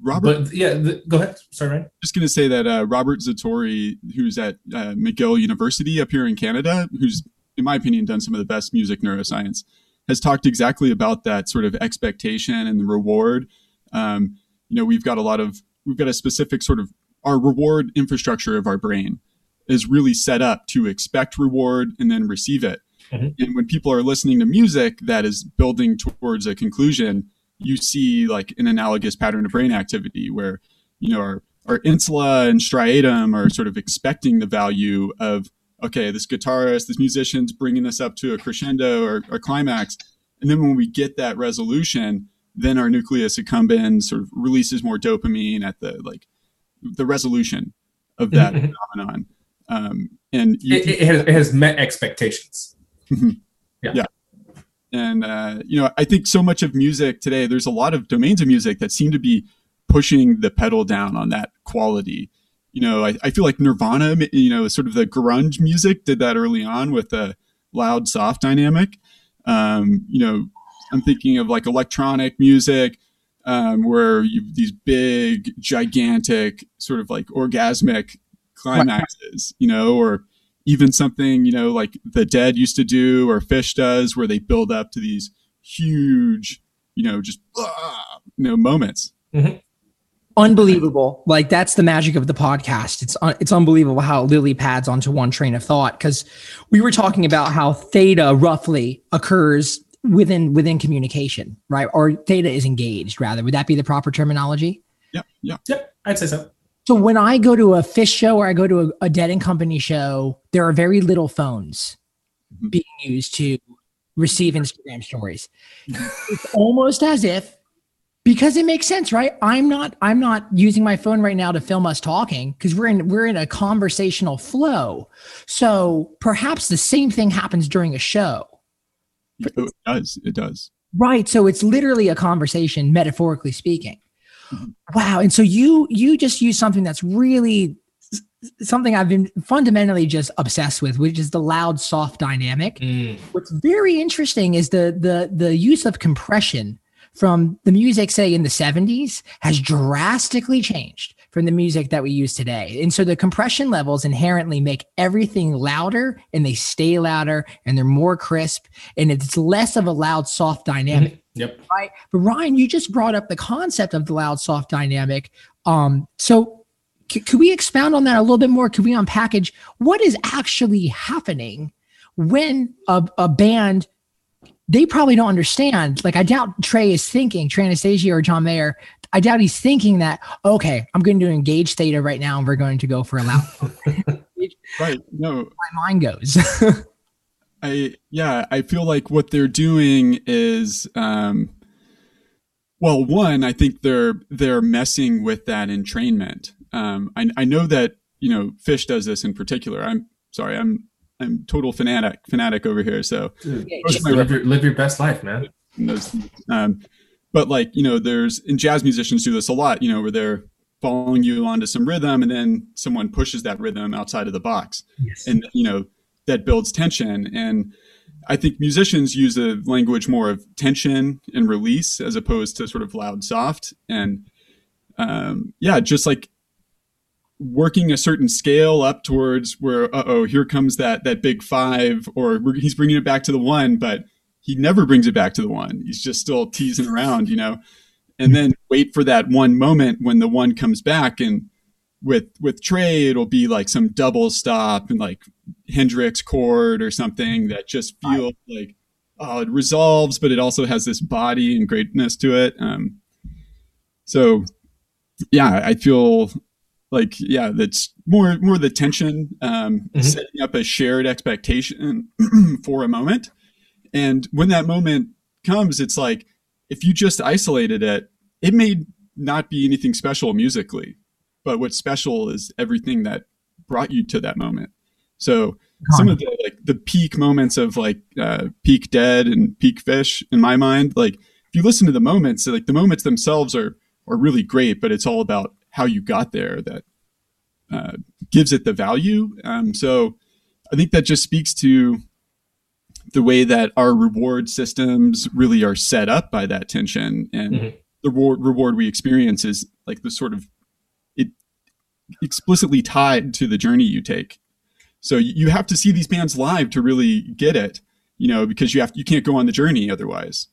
Robert, but yeah, the, go ahead. Sorry, Ryan. just going to say that uh, Robert Zatorre, who's at uh, McGill University up here in Canada, who's, in my opinion, done some of the best music neuroscience, has talked exactly about that sort of expectation and the reward. Um, you know, we've got a lot of, we've got a specific sort of, our reward infrastructure of our brain is really set up to expect reward and then receive it. Mhm. And when people are listening to music that is building towards a conclusion, you see like an analogous pattern of brain activity where, you know, our, our insula and striatum are sort of expecting the value of, okay, this guitarist, this musician's bringing us up to a crescendo or, or climax. And then when we get that resolution, then our nucleus accumbens sort of releases more dopamine at the like the resolution of that Mhm. phenomenon. Um, and you, It, it, has, it has met expectations. And uh, you know i think so much of music today there's a lot of domains of music that seem to be pushing the pedal down on that quality. You know i, I feel like nirvana you know sort of the grunge music did that early on with the loud soft dynamic. Um, you know i'm thinking of like electronic music um, where you these big gigantic sort of like orgasmic climaxes you know or even something you know like the dead used to do or Phish does where they build up to these huge you know just ah, you know moments. Unbelievable. Like that's the magic of the podcast. It's un- it's unbelievable how lily pads onto one train of thought because we were talking about how theta roughly occurs within within communication right? Or theta is engaged rather. Would that be the proper terminology? Yeah yeah Yep, I'd say so. So when i go to a Phish show or i go to a, a dead and company show there are very little phones Mhm. being used to receive instagram stories. It's almost as if because it makes sense right? I'm not i'm not using my phone right now to film us talking because we're in we're in a conversational flow. So perhaps the same thing happens during a show. It does it does. Right so it's literally a conversation metaphorically speaking. Wow. And so you you just use something that's really something i've been fundamentally just obsessed with which is the loud soft dynamic. Mm. what's very interesting is the the the use of compression from the music say in the 70s has drastically changed from the music that we use today. And so the compression levels inherently make everything louder and they stay louder and they're more crisp and it's less of a loud soft dynamic Yep. right? But ryan you just brought up the concept of the loud soft dynamic. Um so c- could we expound on that a little bit more? Could we unpackage what is actually happening when a, a band they probably don't understand. Like i doubt trey is thinking Trey Anastasio or john mayer i doubt he's thinking that okay i'm going to engage theta right now and we're going to go for a loud right. No. My mind goes I yeah, I feel like what they're doing is um well, one, I think they're they're messing with that entrainment. Um I I know that, you know, Phish does this in particular. I'm sorry, I'm I'm total fanatic fanatic over here, so Dude, Most just of my live, your, live your best life, man. those, um, but like you know there's and jazz musicians do this a lot you know where they're following you onto some rhythm and then someone pushes that rhythm outside of the box and you know that builds tension. And i think musicians use a language more of tension and release as opposed to sort of loud soft. And um, yeah just like working a certain scale up towards where uh-oh here comes that that big five or he's bringing it back to the one but he never brings it back to the one. He's just still teasing around you know? And then wait for that one moment when the one comes back and with with Trey, it'll be like some double stop and like Hendrix chord or something that just feels like oh, it resolves, but it also has this body and greatness to it. Um, so yeah, I feel like yeah, that's more more the tension, um, Mhm. setting up a shared expectation for a moment, and when that moment comes, it's like if you just isolated it, it may not be anything special musically, but what's special is everything that brought you to that moment. So some of the like the peak moments of like uh, peak dead and peak Phish in my mind, like if you listen to the moments, like the moments themselves are are really great, but it's all about how you got there that uh, gives it the value. Um, so I think that just speaks to the way that our reward systems really are set up by that tension and Mhm. the reward, reward we experience is like the sort of explicitly tied to the journey you take so you have to see these bands live to really get it you know because you have you can't go on the journey otherwise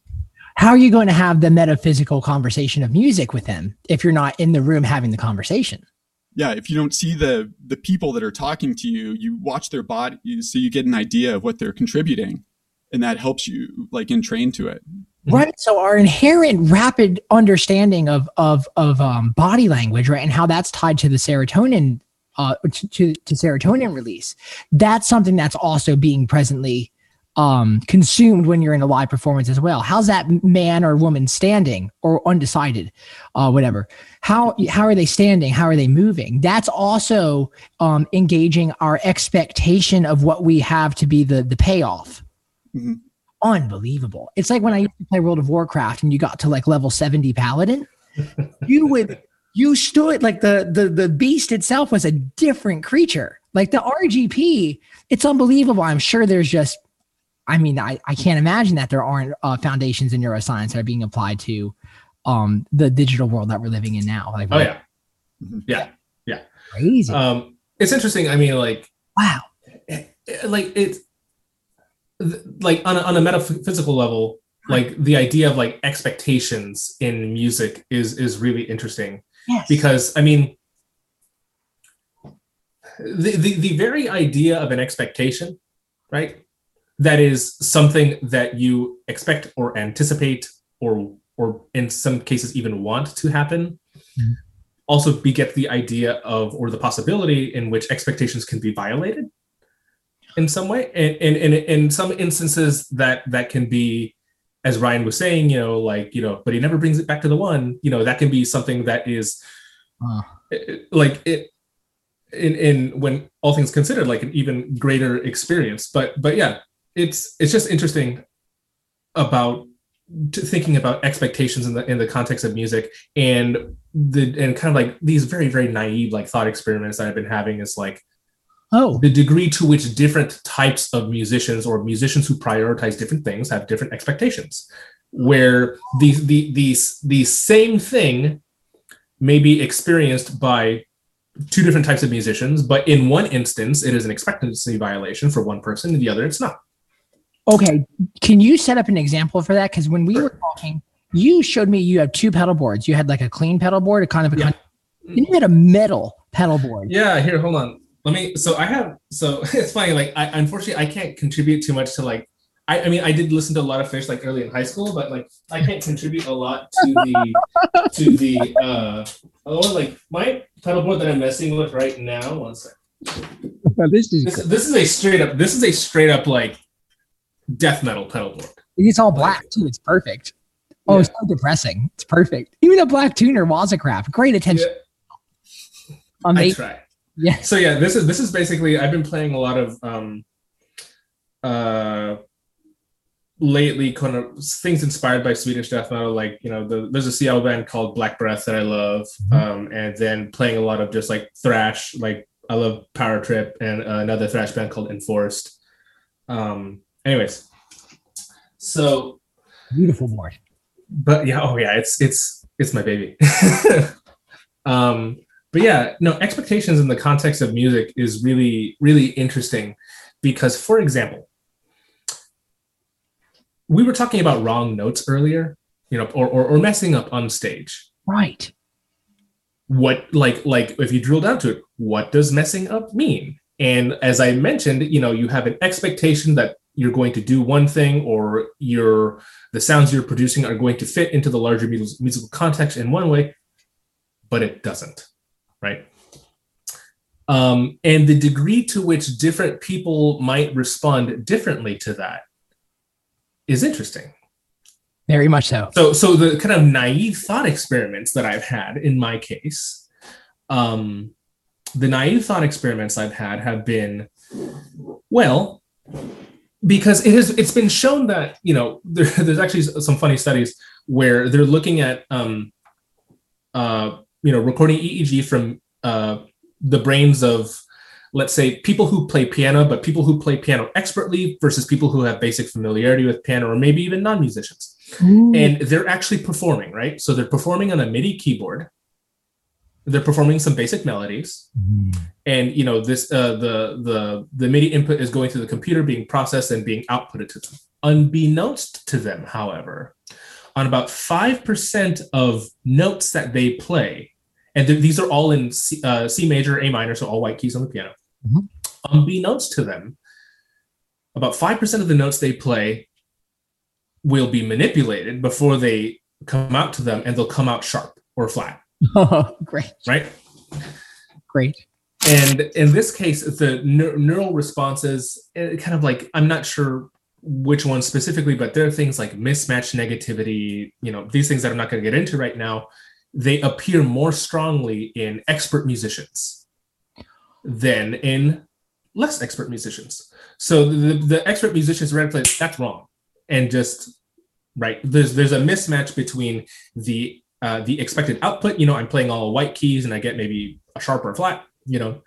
How are you going to have the metaphysical conversation of music with them if you're not in the room having the conversation? yeah if you don't see the the people that are talking to you you watch their body so you get an idea of what they're contributing and that helps you like entrain to it. Right. So our inherent rapid understanding of of of um, body language, right, and how that's tied to the serotonin, uh, to, to to serotonin release. That's something that's also being presently um consumed when you're in a live performance as well. How's that man or woman standing or undecided, uh, whatever? How how are they standing? How are they moving? That's also um engaging our expectation of what we have to be the the payoff Mhm. Unbelievable. It's like when I used to play World of Warcraft and you got to like level 70 paladin, you would you stood like the the the beast itself was a different creature. Like the RGP, it's unbelievable. I'm sure there's just I mean, I, I can't imagine that there aren't uh, foundations in neuroscience that are being applied to um the digital world that we're living in now. Like Oh yeah, yeah, yeah. crazy. Um, it's interesting. I mean, like wow. like it's like on a, on a metaphysical level like the idea of like expectations in music is is really interesting Yes. because i mean the, the the very idea of an expectation right that is something that you expect or anticipate or or in some cases even want to happen Mhm. also beget the idea of or the possibility in which expectations can be violated in some way and in, in, in some instances that that can be as ryan was saying you know like you know but he never brings it back to the one you know that can be something that is Uh, like it in in when all things considered like an even greater experience. But but yeah it's it's just interesting about thinking about expectations in the in the context of music and the and kind of like these very very naive like thought experiments that i've been having is like oh, the degree to which different types of musicians or musicians who prioritize different things have different expectations where the the the, the same thing may be experienced by two different types of musicians but in one instance it is an expectancy violation for one person and the other it's not Okay, can you set up an example for that? Because when we were talking, you showed me you have two pedal boards. You had like a clean pedal board, a kind of a, Yeah. and you had a metal pedal board. yeah here hold on let me so i have so it's funny like i unfortunately i can't contribute too much to like I, I mean i did listen to a lot of Phish like early in high school but like i can't contribute a lot to the to the uh oh, like my pedal board that i'm messing with right now one sec this is this, this is a straight up this is a straight up like death metal pedal board it's all black too. It's perfect. Oh, Yeah. it's so depressing. It's perfect. Even a black tuner, Wazacraft. Great attention. Yeah, i Amazing. try Yes. so yeah this is this is basically i've been playing a lot of um uh lately kind of things inspired by swedish death metal like you know the, there's a seattle band called black breath that i love um and then playing a lot of just like thrash like i love power trip and uh, another thrash band called enforced um anyways so Beautiful board. but yeah oh yeah it's it's it's my baby um but yeah no expectations in the context of music is really really interesting because for example we were talking about wrong notes earlier you know or or, or messing up on stage. Right. what like like if you drill down to it what does messing up mean? And as i mentioned you know you have an expectation that you're going to do one thing or your the sounds you're producing are going to fit into the larger musical context in one way but it doesn't right um, and the degree to which different people might respond differently to that is interesting Very much so. so so the kind of naive thought experiments that i've had in my case um the naive thought experiments i've had have been well because it has it's been shown that you know there, there's actually some funny studies where they're looking at um uh you know recording eeg from uh the brains of let's say people who play piano but people who play piano expertly versus people who have basic familiarity with piano or maybe even non-musicians. And they're actually performing right? So they're performing on a midi keyboard. They're performing some basic melodies. And you know this uh, the the the midi input is going to the computer being processed and being outputted to them. Unbeknownst to them however on about 5% of notes that they play and th- these are all in C, uh, C major a minor so all white keys on the piano Mhm. unbeknownst to them about 5% of the notes they play will be manipulated before they come out to them and they'll come out sharp or flat Oh, great, right great. and in this case the neur- neural responses eh, kind of like i'm not sure which one specifically but there are things like mismatch negativity you know these things that i'm not going to get into right now they appear more strongly in expert musicians than in less expert musicians. So the, the expert musicians read play that's wrong. And just right there's there's a mismatch between the uh, the expected output you know i'm playing all white keys and i get maybe a sharp or a flat you know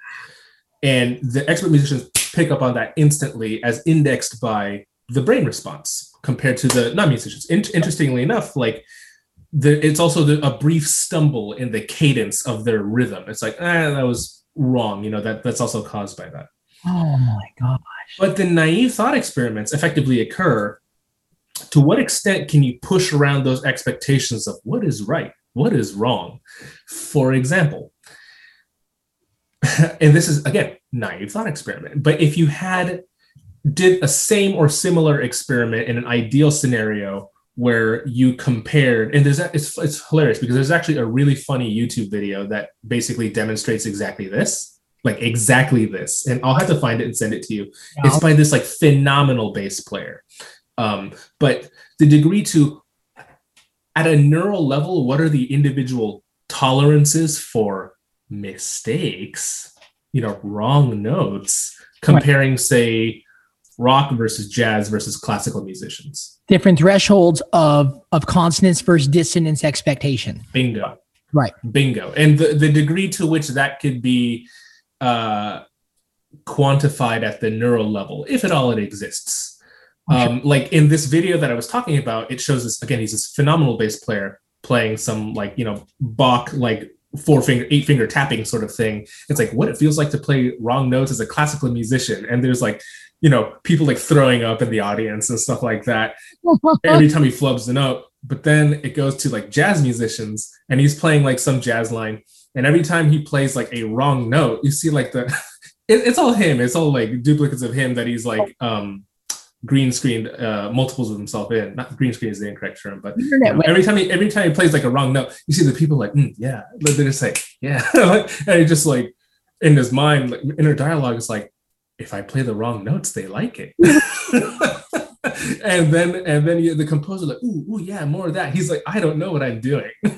and the expert musicians pick up on that instantly as indexed by the brain response compared to the non-musicians In- interestingly enough like the, it's also the, a brief stumble in the cadence of their rhythm it's like ah, that was wrong you know that that's also caused by that Oh my god. but the naive thought experiments effectively occur. To what extent can you push around those expectations of what is right, what is wrong? For example, and this is again naive thought experiment. But if you had did a same or similar experiment in an ideal scenario where you compared, and there's it's it's hilarious because there's actually a really funny YouTube video that basically demonstrates exactly this, like exactly this. And I'll have to find it and send it to you. It's by this like phenomenal bass player. Um, but the degree to at a neural level, what are the individual tolerances for mistakes, you know, wrong notes, comparing, say, rock versus jazz versus classical musicians? Different thresholds of of consonance versus dissonance expectation. Bingo. Right. Bingo. And the, the degree to which that could be uh, quantified at the neural level, if at all it exists. Um, like in this video that I was talking about, it shows this again, he's this phenomenal bass player playing some like, you know, Bach, like four finger, eight finger tapping sort of thing. It's like what it feels like to play wrong notes as a classical musician. And there's like, you know, people like throwing up in the audience and stuff like that every time he flubs the note. But then it goes to like jazz musicians and he's playing like some jazz line. And every time he plays like a wrong note, you see like the it, it's all him. It's all like duplicates of him that he's like um green screened uh multiples of himself in. Not green screen is the incorrect term, but you know, every time he every time he plays like a wrong note, you see the people like, "Mm, yeah, they're just like, yeah, and he just like in his mind, like inner dialogue is like, if I play the wrong notes, they like it. and then and then you, the composer like, ooh, ooh, yeah, more of that. He's like, I don't know what I'm doing.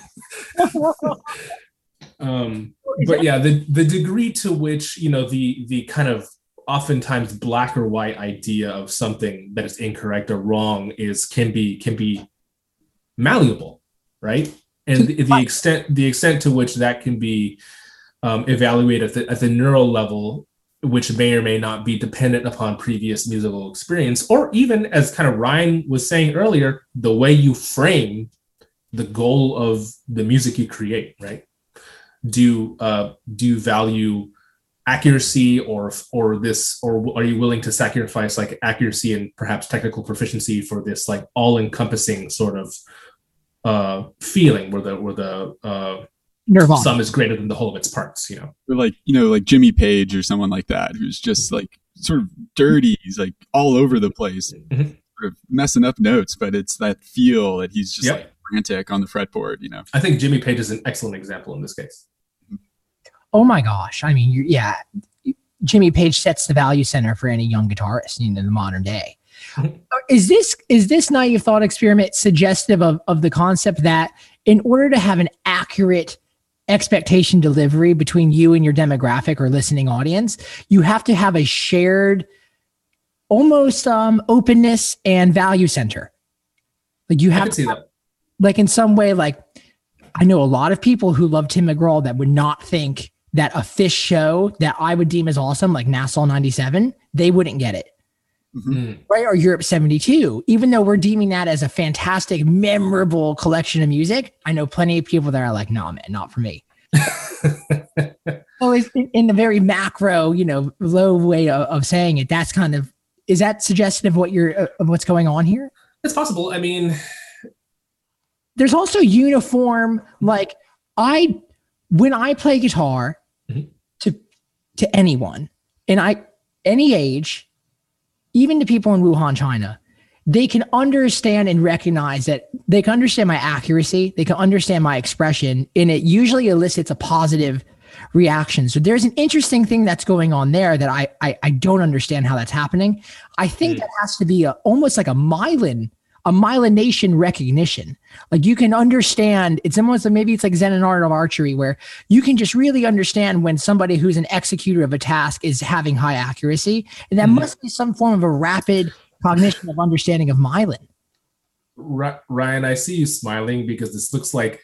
um, but yeah, the the degree to which you know the the kind of oftentimes black or white idea of something that is incorrect or wrong is can be can be malleable, right? And the, the extent the extent to which that can be um, evaluated at the, at the neural level, which may or may not be dependent upon previous musical experience, or even as kind of Ryan was saying earlier, the way you frame the goal of the music you create, right? Do uh, do you value accuracy or or this or are you willing to sacrifice like accuracy and perhaps technical proficiency for this like all encompassing sort of uh feeling where the where the uh Nirvana. sum is greater than the whole of its parts. You know. or like you know like Jimmy Page or someone like that who's just like sort of dirty. He's like all over the place, Mhm. sort of messing up notes, but it's that feel that he's just Yep. like frantic on the fretboard. You know, I think Jimmy Page is an excellent example in this case. oh my gosh. I mean, you, yeah, Jimmy Page sets the value center for any young guitarist you know, in the modern day. Mhm. Is this is this naive thought experiment suggestive of, of the concept that in order to have an accurate expectation delivery between you and your demographic or listening audience, you have to have a shared almost um, openness and value center. Like you have to see that. like in some way, like I know a lot of people who love Tim McGraw that would not think that a Phish show that I would deem as awesome, like Nassau 97, they wouldn't get it. Mm. Right. Or Europe 72, even though we're deeming that as a fantastic, memorable collection of music. I know plenty of people that are like, no, man, not for me. So in, in the very macro, you know, low way of, of saying it, that's kind of, is that suggestive of what you're, uh, of what's going on here? It's possible. I mean, there's also uniform like i when i play guitar Mhm. to to anyone and i any age even to people in wuhan china they can understand and recognize that they can understand my accuracy they can understand my expression and it usually elicits a positive reaction so there's an interesting thing that's going on there that i i, I don't understand how that's happening i think Mm. that has to be a, almost like a myelin a myelination recognition like you can understand it's almost like maybe it's like zen and art of archery where you can just really understand when somebody who's an executor of a task is having high accuracy and that Mhm. must be some form of a rapid cognition of understanding of myelin Ryan, I see you smiling because this looks like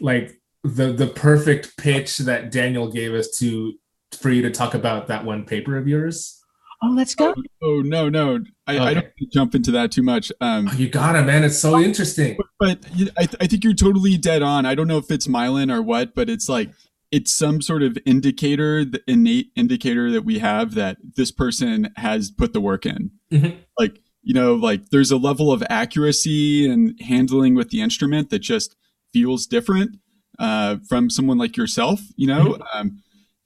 like the the perfect pitch that Daniel gave us to for you to talk about that one paper of yours. Oh let's go oh no, no, I, I don't want to jump into that too much. Um, Oh, you got it, man. It's so interesting. but you- I, th- I think you're totally dead on. I don't know if it's myelin or what, but it's like it's some sort of indicator, the innate indicator that we have that this person has put the work in. Mhm. Like you know, like there's a level of accuracy and handling with the instrument that just feels different uh, from someone like yourself. You know, um,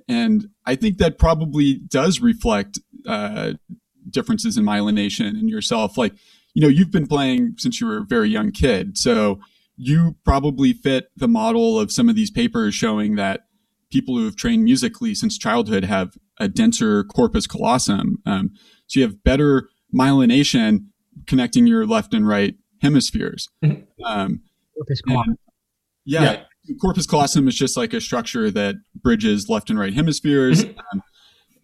and I think that probably does reflect uh, differences in myelination and yourself. Like you know, you've been playing since you were a very young kid. So you probably fit the model of some of these papers showing that people who have trained musically since childhood have a denser corpus callosum. Um, so you have better myelination connecting your left and right hemispheres. Mhm. Um, Corpus callosum. yeah, corpus callosum is just like a structure that bridges left and right hemispheres. Um,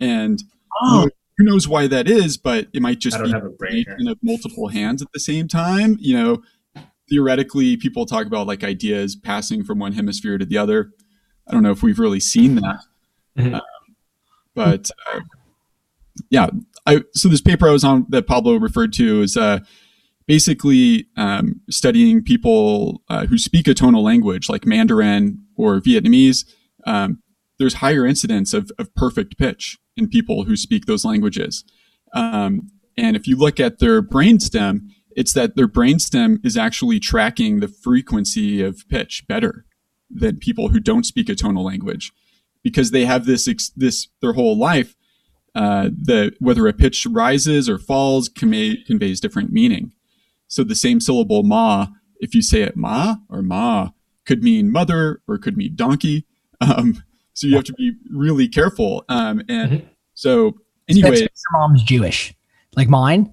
and oh who knows why that is, but it might just be have a brain of multiple hands at the same time. You know, theoretically, people talk about like ideas passing from one hemisphere to the other. I don't know if we've really seen that, Mhm. Um, but uh, yeah. I, so this paper I was on that Pablo referred to is uh, basically um, studying people uh, who speak a tonal language like Mandarin or Vietnamese. Um, there's higher incidence of, of perfect pitch in people who speak those languages. Um, and if you look at their brainstem, it's that their brainstem is actually tracking the frequency of pitch better than people who don't speak a tonal language because they have this this their whole life uh, the whether a pitch rises or falls convey, conveys different meaning. So the same syllable ma, if you say it ma or ma, could mean mother or could mean donkey. Um, so you have to be really careful. Um, and Mhm. so anyway, Especially your mom's jewish like mine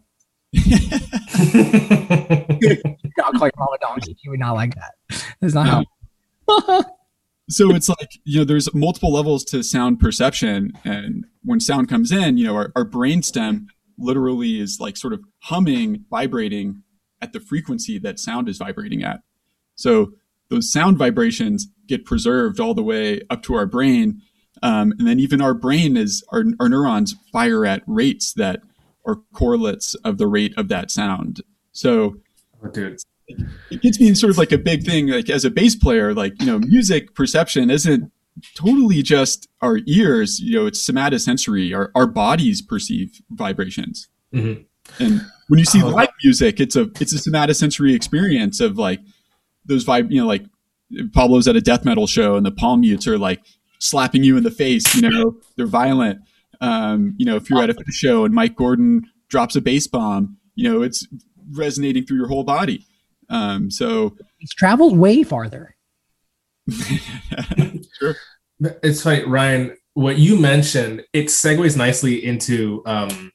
I'll call your mom a donkey. She would not like that. That's not how. so it's like you know there's multiple levels to sound perception and when sound comes in you know our, our brainstem literally is like sort of humming vibrating at the frequency that sound is vibrating at so those sound vibrations get preserved all the way up to our brain um, and then even our brain is our, our neurons fire at rates that are correlates of the rate of that sound so Oh, dude. it gets me in sort of like a big thing like as a bass player like you know music perception isn't totally just our ears you know it's somatosensory our, our bodies perceive vibrations Mhm. and when you see Oh. live music it's a it's a somatosensory experience of like those vibe you know like Pablo's at a death metal show and the palm mutes are like slapping you in the face. You know, they're violent. Um, you know, if you're at a show and Mike Gordon drops a bass bomb, you know, it's resonating through your whole body. Um, so It's traveled way farther. sure. It's like Ryan. What you mentioned, it segues nicely into um,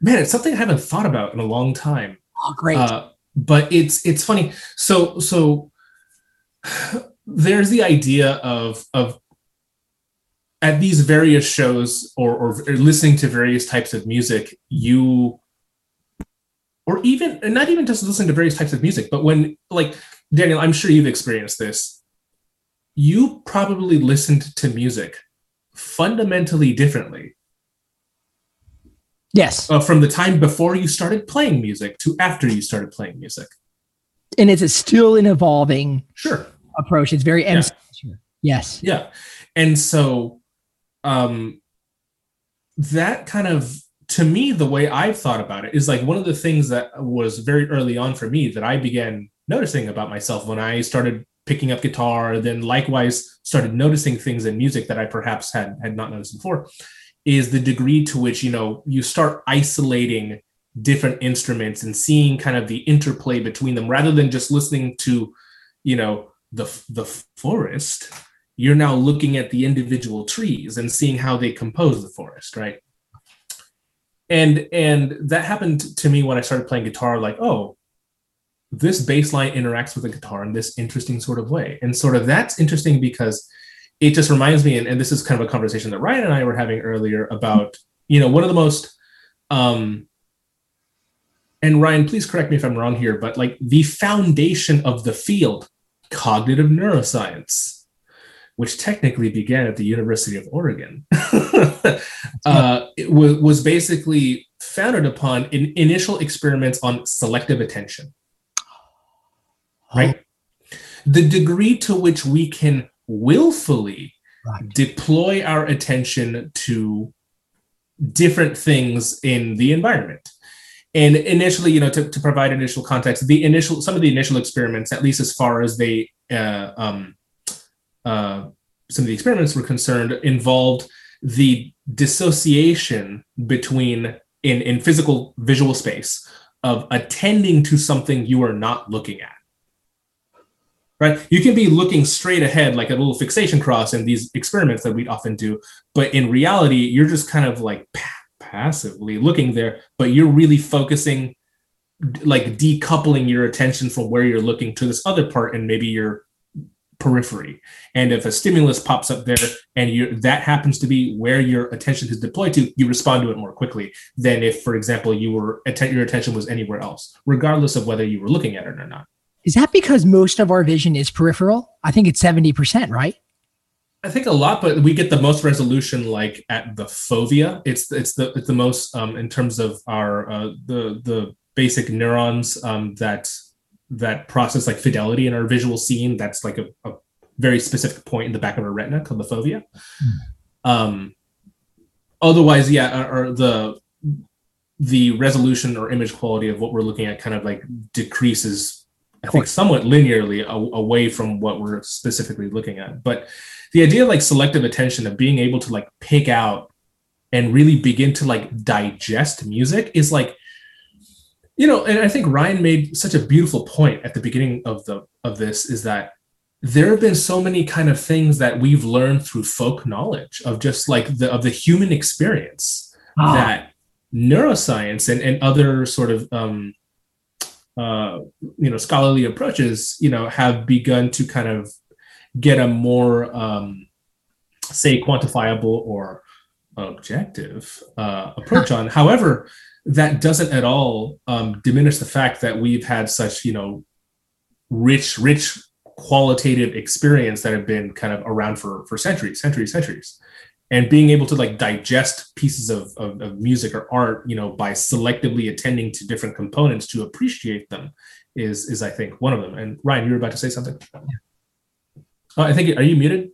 man. It's something I haven't thought about in a long time. Oh, great. Uh, but it's it's funny. So so there's the idea of of at these various shows or, or listening to various types of music, you or even and not even just listening to various types of music, but when like Daniel, I'm sure you've experienced this. You probably listened to music fundamentally differently yes. uh, from the time before you started playing music to after you started playing music. and it's a still an evolving Sure. approach. It's very Yeah. Yes. Yeah. And so um that kind of to me the way I've thought about it is like one of the things that was very early on for me that I began noticing about myself when I started picking up guitar then likewise started noticing things in music that I perhaps had had not noticed before is the degree to which you know you start isolating different instruments and seeing kind of the interplay between them. Rather than just listening to you know the the forest you're now looking at the individual trees and seeing how they compose the forest right? And and that happened to me when i started playing guitar like oh this bass line interacts with the guitar in this interesting sort of way. And sort of that's interesting because it just reminds me and, and this is kind of a conversation that ryan and i were having earlier about you know one of the most um and ryan please correct me if i'm wrong here but like the foundation of the field cognitive neuroscience which technically began at the University of Oregon, uh, was, was basically founded upon in, initial experiments on selective attention. Right? The degree to which we can willfully Right. deploy our attention to different things in the environment. And initially, you know, to, to provide initial context, the initial some of the initial experiments, at least as far as they uh, um, uh, some of the experiments were concerned involved the dissociation between in, in physical visual space of attending to something you are not looking at right? You can be looking straight ahead like a little fixation cross in these experiments that we'd often do but in reality you're just kind of like pa- passively looking there but you're really focusing like decoupling your attention from where you're looking to this other part and maybe your periphery. And if a stimulus pops up there and you that happens to be where your attention is deployed to you respond to it more quickly than if for example you were your attention was anywhere else regardless of whether you were looking at it or not Is that because most of our vision is peripheral? I think it's 70%, right? I think a lot, but we get the most resolution like at the fovea. It's it's the it's the most um, in terms of our uh, the the basic neurons um, that that process like fidelity in our visual scene. That's like a, a very specific point in the back of our retina called the fovea. Um, otherwise, yeah, or the the resolution or image quality of what we're looking at kind of like decreases I think somewhat linearly away from what we're specifically looking at. But the idea of like selective attention of being able to like pick out and really begin to like digest music is like you know and i think ryan made such a beautiful point at the beginning of the of this is that there have been so many kind of things that we've learned through folk knowledge of just like the of the human experience Ah. that neuroscience and, and other sort of um, uh, you know scholarly approaches you know have begun to kind of get a more um, say quantifiable or objective uh, approach on. However that doesn't at all um, diminish the fact that we've had such you know rich rich qualitative experience that have been kind of around for for centuries centuries centuries and being able to like digest pieces of, of, of music or art you know by selectively attending to different components to appreciate them is is i think one of them and ryan you were about to say something oh, i think are you muted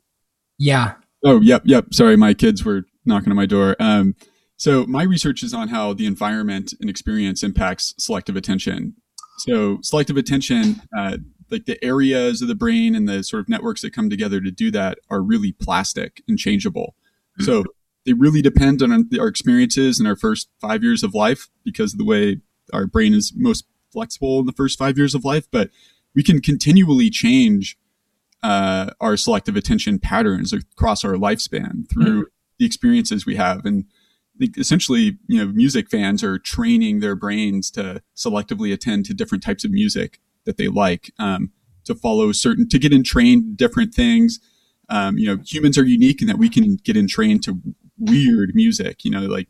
Yeah. Oh, yep, yep. Sorry, my kids were knocking on my door. Um, so my research is on how the environment and experience impacts selective attention. So selective attention, uh, like the areas of the brain and the sort of networks that come together to do that are really plastic and changeable. So they really depend on our experiences in our first five years of life because of the way our brain is most flexible in the first five years of life. But we can continually change uh, our selective attention patterns across our lifespan through the experiences we have. And essentially, you know, music fans are training their brains to selectively attend to different types of music that they like, um, to follow certain, to get entrained different things. Um, you know, humans are unique in that we can get entrained to weird music. You know, like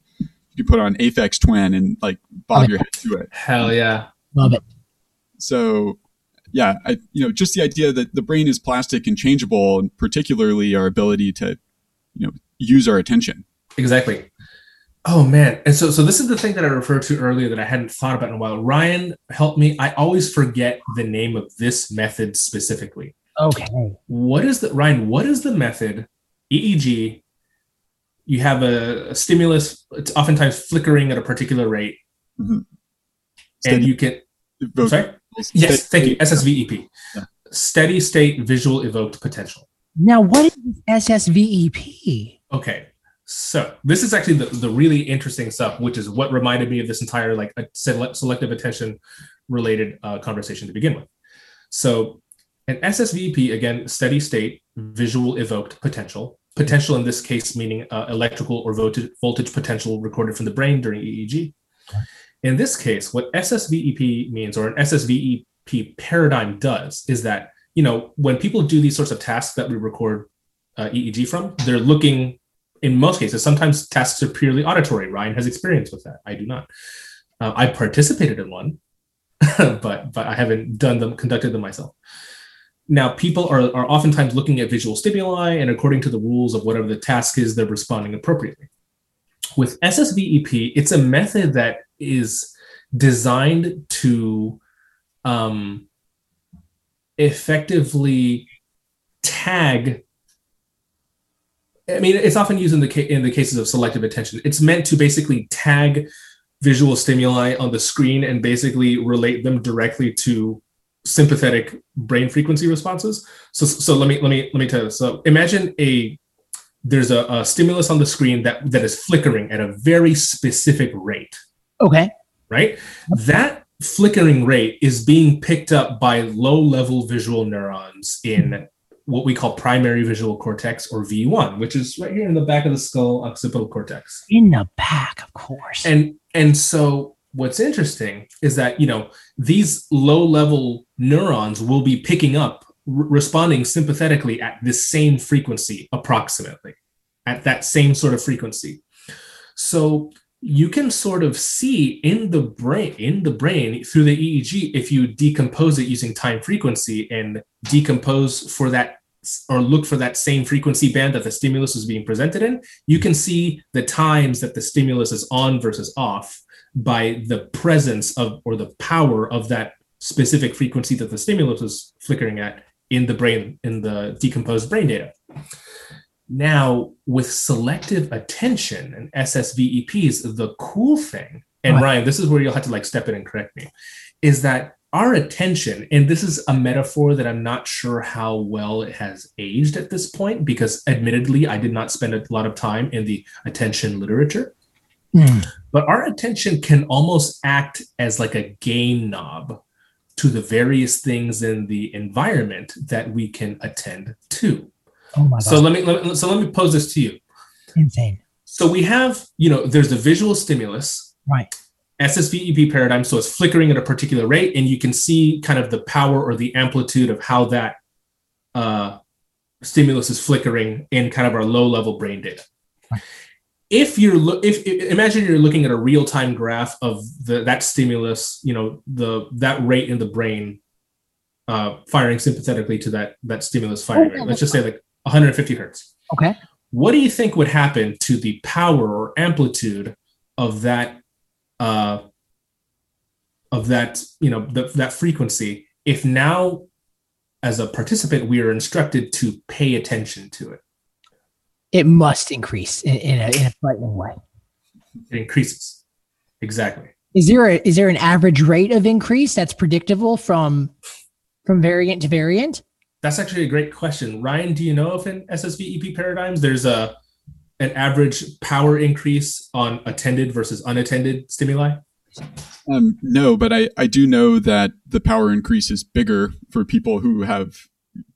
you put on Aphex Twin and like bob your head to it. Hell yeah. Love it. So, yeah, I you know just the idea that the brain is plastic and changeable, and particularly our ability to, you know, use our attention. Exactly. Oh man. And so so this is the thing that I referred to earlier that I hadn't thought about in a while. Ryan helped me. I always forget the name of this method specifically. Okay. What is the Ryan, what is the method? EEG. You have a, a stimulus, it's oftentimes flickering at a particular rate. Mhm. And you can I'm sorry? Yes, thank you. SSVEP. Yeah. Steady state visual evoked potential. Now, what is SSVEP? Okay. So this is actually the, the really interesting stuff, which is what reminded me of this entire like a sele- selective attention related uh, conversation to begin with. So an SSVP, again, steady state visual evoked potential. Potential in this case meaning uh, electrical or voltage, potential recorded from the brain during EEG. In this case, what SSVEP means, or an SSVEP paradigm does, is that you know when people do these sorts of tasks that we record uh, EEG from, they're looking. In most cases, sometimes tasks are purely auditory. Ryan has experience with that. I do not. Uh, I participated in one, but but I haven't done them, conducted them myself. Now, people are, are oftentimes looking at visual stimuli, and according to the rules of whatever the task is, they're responding appropriately. With SSVEP, it's a method that is designed to um, effectively tag. I mean, it's often used in the ca- in the cases of selective attention. It's meant to basically tag visual stimuli on the screen and basically relate them directly to sympathetic brain frequency responses. So, so let me let me let me tell you. So, imagine a there's a, a stimulus on the screen that that is flickering at a very specific rate Okay. right? That flickering rate is being picked up by low level visual neurons in what we call primary visual cortex or V1, which is right here in the back of the skull, occipital cortex. In the back, of course. And and so what's interesting is that you know these low level neurons will be picking up r- responding sympathetically at this same frequency approximately at that same sort of frequency. So you can sort of see in the brain in the brain through the eeg if you decompose it using time frequency and decompose for that or look for that same frequency band that the stimulus is being presented in you can see the times that the stimulus is on versus off by the presence of or the power of that specific frequency that the stimulus is flickering at in the brain in the decomposed brain data. Now with selective attention and ssveps the cool thing and ryan this is where you'll have to like step in and correct me is that our attention and this is a metaphor that i'm not sure how well it has aged at this point because admittedly i did not spend a lot of time in the attention literature Hmm. but our attention can almost act as like a gain knob to the various things in the environment that we can attend to. Oh my god. So let me, let me so let me pose this to you. Insane. So we have, you know, there's the visual stimulus, Right. SSVEP paradigm. So it's flickering at a particular rate, and you can see kind of the power or the amplitude of how that uh, stimulus is flickering in kind of our low level brain data. Right. If you're lo- if, if imagine you're looking at a real time graph of the that stimulus, you know the that rate in the brain uh, firing sympathetically to that that stimulus firing rate. Let's just say like 150 hertz Okay. what do you think would happen to the power or amplitude of that uh of that you know the, that frequency if now as a participant we are instructed to pay attention to it It must increase in, in, a, in a frightening way. it increases exactly Is there a, is there an average rate of increase that's predictable from from variant to variant? That's actually a great question. Ryan, do you know if in SSVEP paradigms there's a an average power increase on attended versus unattended stimuli? Um, no, but I, I do know that the power increase is bigger for people who have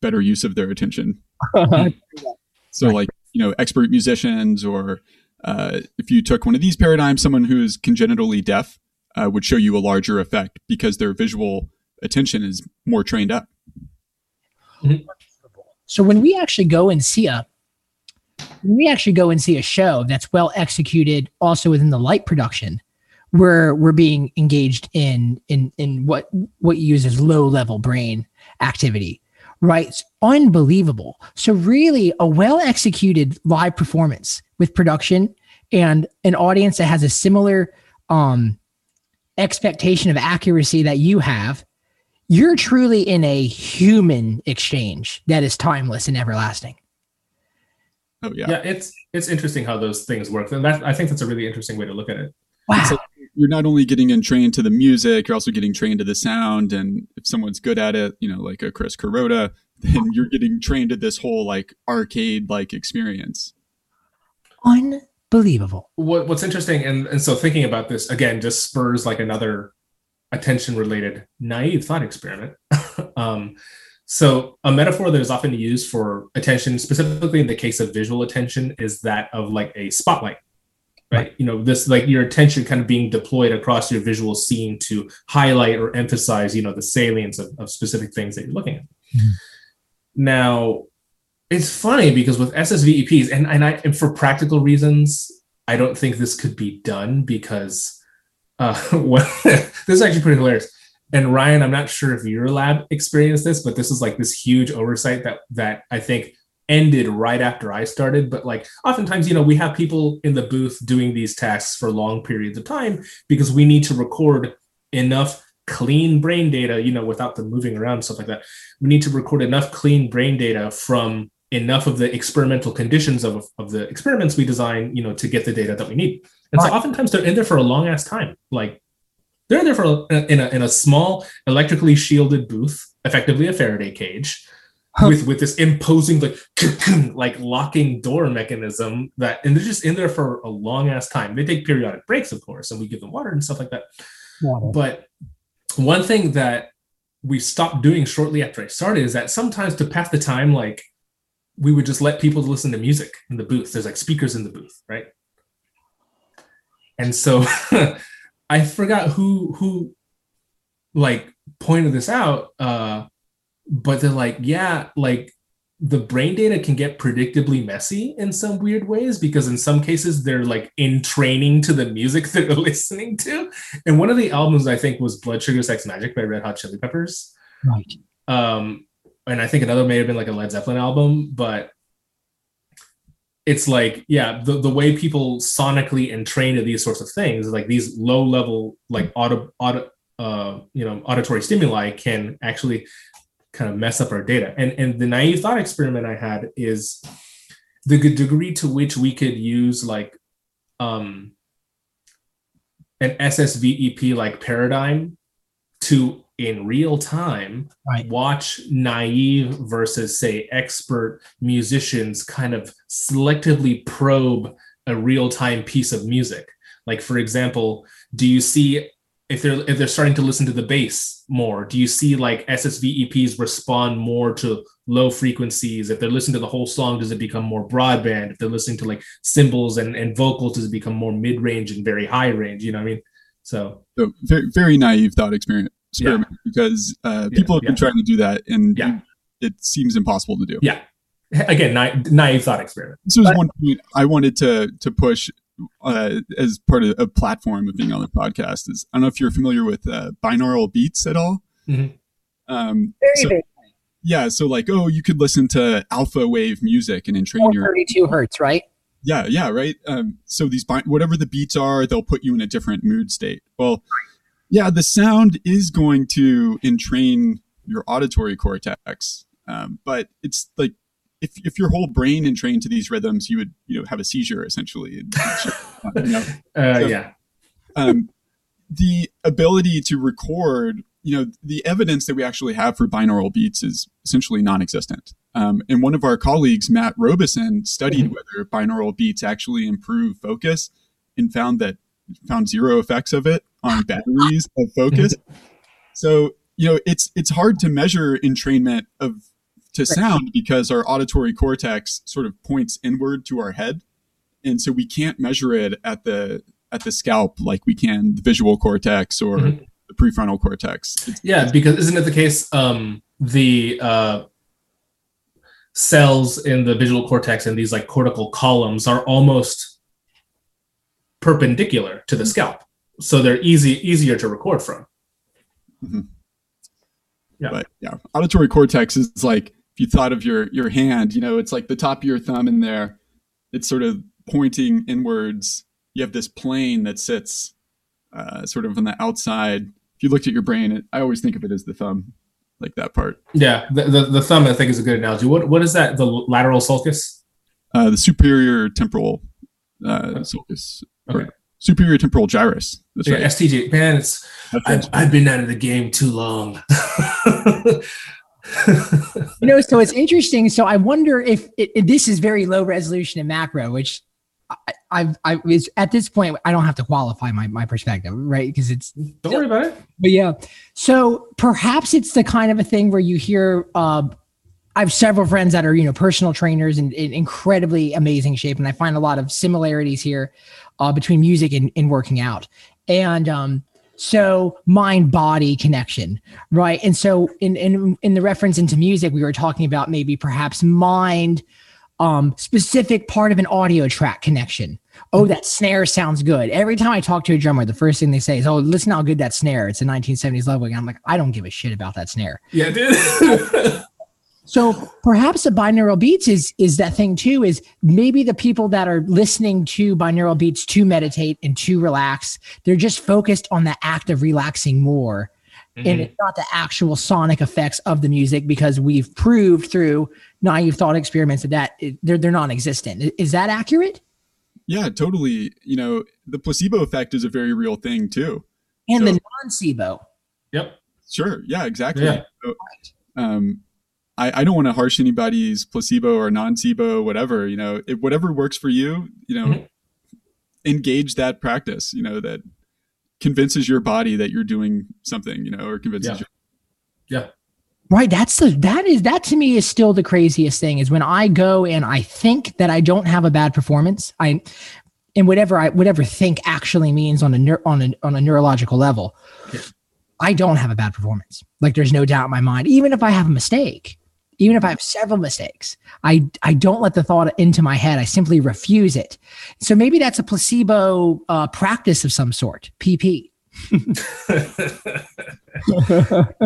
better use of their attention. so, like, you know, expert musicians, or uh, if you took one of these paradigms, someone who's congenitally deaf uh, would show you a larger effect because their visual attention is more trained up. So when we actually go and see a we actually go and see a show that's well executed also within the light production, we're we're being engaged in in in what what uses low level brain activity. Right? It's unbelievable. So really a well executed live performance with production and an audience that has a similar um expectation of accuracy that you have you're truly in a human exchange that is timeless and everlasting. Oh yeah. Yeah, it's it's interesting how those things work. And that I think that's a really interesting way to look at it. Wow. So you're not only getting entrained to the music, you're also getting trained to the sound. And if someone's good at it, you know, like a Chris Kuroda, then you're getting trained to this whole like arcade like experience. Unbelievable. What, what's interesting, and, and so thinking about this again, just spurs like another attention related naive thought experiment. um, so a metaphor that is often used for attention, specifically in the case of visual attention, is that of like a spotlight. Right. You know, this like your attention kind of being deployed across your visual scene to highlight or emphasize, you know, the salience of, of specific things that you're looking at. Mhm. Now, it's funny because with SSVEPs, and, and I and for practical reasons, I don't think this could be done because uh, well, this is actually pretty hilarious. And Ryan, I'm not sure if your lab experienced this, but this is like this huge oversight that that I think ended right after I started. But like oftentimes, you know, we have people in the booth doing these tasks for long periods of time because we need to record enough clean brain data, you know, without them moving around and stuff like that. We need to record enough clean brain data from enough of the experimental conditions of, of the experiments we design, you know, to get the data that we need. And Right. so oftentimes they're in there for a long ass time. Like they're in there for a, in a in a small electrically shielded booth, effectively a Faraday cage. With with this imposing like like locking door mechanism that and they're just in there for a long ass time. They take periodic breaks, of course, and we give them water and stuff like that. But one thing that we stopped doing shortly after I started is that sometimes to pass the time, like we would just let people listen to music in the booth. There's like speakers in the booth, right? And so I forgot who who like pointed this out. Uh, but they're like, yeah, like the brain data can get predictably messy in some weird ways because in some cases they're like entraining to the music that they're listening to. And one of the albums I think was Blood Sugar Sex Magik by Red Hot Chili Peppers. Right. Um, and I think another may have been like a Led Zeppelin album, but it's like, yeah, the, the way people sonically entrain to these sorts of things, like these low level, like auto, auto, uh, you know, auditory stimuli can actually kind of mess up our data. And and the naive thought experiment I had is the degree to which we could use like um an SSVEP like paradigm to in real time Right. watch naive versus say expert musicians kind of selectively probe a real-time piece of music like for example do you see if they're if they're starting to listen to the bass more do you see like ssveps respond more to low frequencies? If they're listening to the whole song does it become more broadband? If they're listening to like cymbals and, and vocals does it become more mid-range and very high range you know what i mean? So. So very, very naive thought experiment, experiment because uh, Yeah, people have been yeah. trying to do that and Yeah. it seems impossible to do. yeah. Again na- naive thought experiment. This was one point I wanted to to push uh, as part of a platform of being on the podcast. Is I don't know if you're familiar with uh, binaural beats at all. Mhm. Um, Very so- big. yeah, so like, oh, you could listen to alpha wave music and entrain your 32 hertz, right? yeah, yeah, right. Um, so these bi- whatever the beats are, they'll put you in a different mood state. Well, yeah, the sound is going to entrain your auditory cortex, um, but it's like if if your whole brain entrained to these rhythms, you would you know have a seizure essentially. And, you know, uh, So- yeah um, the ability to record you know, the evidence that we actually have for binaural beats is essentially non-existent. Um, and one of our colleagues, Matt Robeson, studied whether binaural beats actually improve focus, and found that found zero effects of it on batteries of focus. So you know, it's it's hard to measure entrainment of to sound because our auditory cortex sort of points inward to our head, and so we can't measure it at the at the scalp like we can the visual cortex or Mhm. the prefrontal cortex. It's- Yeah, because isn't it the case? Um, the uh, cells in the visual cortex and these like cortical columns are almost perpendicular to the scalp, so they're easy easier to record from. Yeah. But yeah, auditory cortex is like if you thought of your your hand, you know, it's like the top of your thumb in there. It's sort of pointing inwards. You have this plane that sits uh, sort of on the outside. If you looked at your brain, it, I always think of it as the thumb, like that part. Yeah, the, the, the thumb I think is a good analogy. What what is that? The lateral sulcus? Uh, the superior temporal uh, sulcus, Okay. superior temporal gyrus. That's Yeah, right. STG. Man, it's I've. I've been out of the game too long. you know so it's interesting so i wonder if it, it- this is very low resolution and macro which I, I've I is at this point I don't have to qualify my, my perspective, right? Because it's Don't worry about it. but yeah. So perhaps it's the kind of a thing where you hear uh I have several friends that are, you know, personal trainers and in incredibly amazing shape. And I find a lot of similarities here uh, between music and, and working out. And um, so mind body connection, right? And so in, in in the reference into music, we were talking about maybe perhaps mind um specific part of an audio track connection. Oh, that snare sounds good. Every time I talk to a drummer, the first thing they say is, "Oh, listen how good that snare." It's a 1970s level. I'm like, I don't give a shit about that snare. Yeah, dude. So perhaps the binaural beats is is that thing too. Is maybe the people that are listening to binaural beats to meditate and to relax, they're just focused on the act of relaxing more, and it's not the actual sonic effects of the music because we've proved through naive thought experiments that, that it- they're they're non-existent. Is that accurate? Yeah, totally. You know, the placebo effect is a very real thing too. And So- the nocebo. yep. Sure. Yeah, exactly. Yeah. So, um, I, I don't want to harsh anybody's placebo or nocebo, whatever, you know, if whatever works for you, you know, Mhm. engage that practice, you know, that convinces your body that you're doing something, you know, or convinces Yeah. you. Right. That's the that is that to me is still the craziest thing is when I go and I think that I don't have a bad performance. I and whatever I whatever think actually means on a neur- on a on a neurological level. Yeah. I don't have a bad performance. Like there's no doubt in my mind. Even if I have a mistake, even if I have several mistakes, I I don't let the thought into my head. I simply refuse it. So maybe that's a placebo uh, practice of some sort. PP.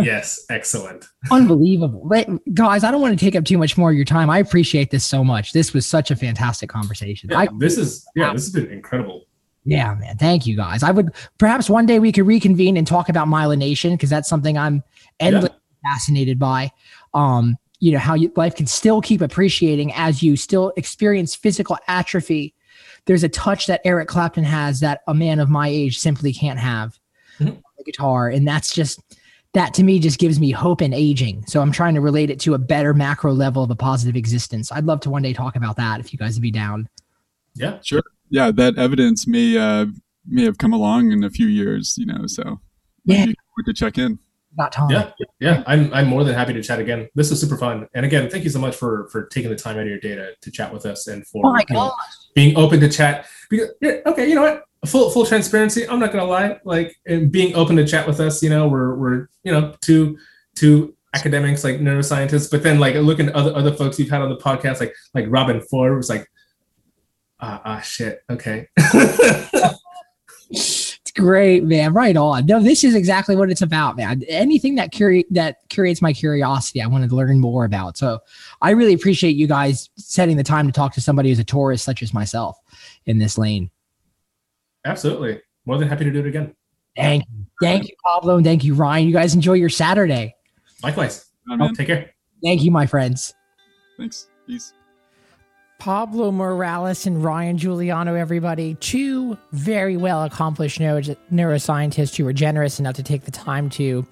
yes, excellent. Unbelievable. But guys, I don't want to take up too much more of your time. I appreciate this so much. This was such a fantastic conversation. Yeah, I, this is yeah, this has been incredible. yeah, man. Thank you guys. I would perhaps one day we could reconvene and talk about myelination because that's something I'm endlessly fascinated by. Um, you know, how you, life can still keep appreciating as you still experience physical atrophy. There's a touch that Eric Clapton has that a man of my age simply can't have. Mhm. on The guitar, and that's just that to me just gives me hope in aging. So I'm trying to relate it to a better macro level of a positive existence. I'd love to one day talk about that if you guys would be down. Yeah. Sure. Yeah. That evidence may, uh, may have come along in a few years, you know, so Yeah. maybe we could check in. About time. Yeah, yeah, I'm I'm more than happy to chat again. This was super fun, and again, thank you so much for for taking the time out of your day to, to chat with us and for Oh you know, being open to chat. Because yeah, okay, you know what? Full full transparency. I'm not gonna lie. Like and being open to chat with us. You know, we're we're you know two two academics like neuroscientists, but then like looking at other other folks you've had on the podcast, like like Robben Ford was like, ah ah shit. Okay. It's great, man. Right on. No, this is exactly what it's about, man. Anything that curi- that curates my curiosity, I wanted to learn more about. So I really appreciate you guys setting the time to talk to somebody who's a tourist such as myself in this lane. Absolutely. More than happy to do it again. Thank you. Thank you, Pablo, and thank you, Ryan. You guys enjoy your Saturday. Likewise. Man. Take care. Thank you, my friends. Thanks. Peace. Pablo Morales and Ryan Giuliano, everybody, two very well accomplished neuro- neuroscientists who were generous enough to take the time to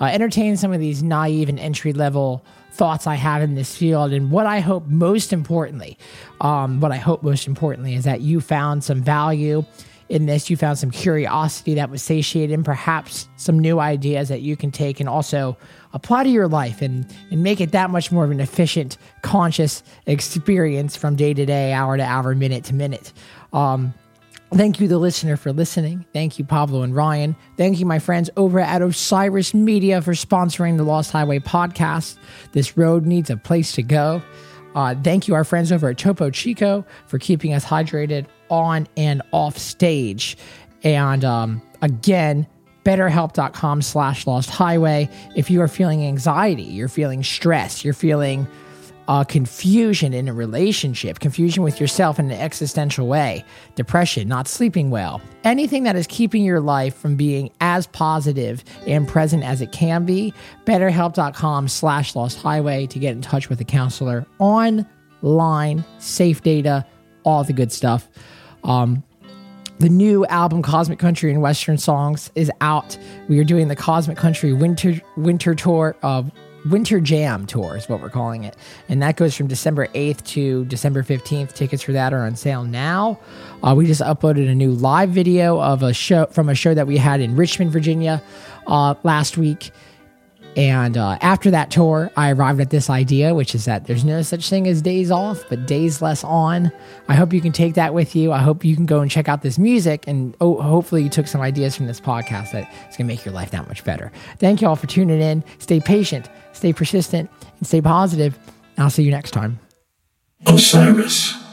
uh, entertain some of these naive and entry level thoughts I have in this field. And what I hope most importantly, um, what I hope most importantly is that you found some value in this. You found some curiosity that was satiated, and perhaps some new ideas that you can take and also apply to your life and, and make it that much more of an efficient, conscious experience from day to day, hour to hour, minute to minute. Um, Thank you, the listener, for listening. Thank you, Pablo and Ryan. Thank you, my friends over at Osiris Media, for sponsoring the Lost Highway podcast. This road needs a place to go. Uh, thank you, our friends over at Topo Chico, for keeping us hydrated on and off stage. And um, again, betterhelp.com slash lost highway. If you are feeling anxiety, you're feeling stress, you're feeling uh, confusion in a relationship, confusion with yourself in an existential way, depression, not sleeping well, anything that is keeping your life from being as positive and present as it can be, betterhelp.com slash lost highway to get in touch with a counselor online, safe data, all the good stuff. Um, the new album Cosmic Country and Western Songs is out. We are doing the Cosmic Country Winter Winter Tour of Winter Jam Tour is what we're calling it. And that goes from December 8th to December 15th. Tickets for that are on sale now. Uh, we just uploaded a new live video of a show from a show that we had in Richmond, Virginia uh, last week. And uh, after that tour, I arrived at this idea, which is that there's no such thing as days off, but days less on. I hope you can take that with you. I hope you can go and check out this music, and oh, hopefully, you took some ideas from this podcast that is going to make your life that much better. Thank you all for tuning in. Stay patient, stay persistent, and stay positive. I'll see you next time. Osiris.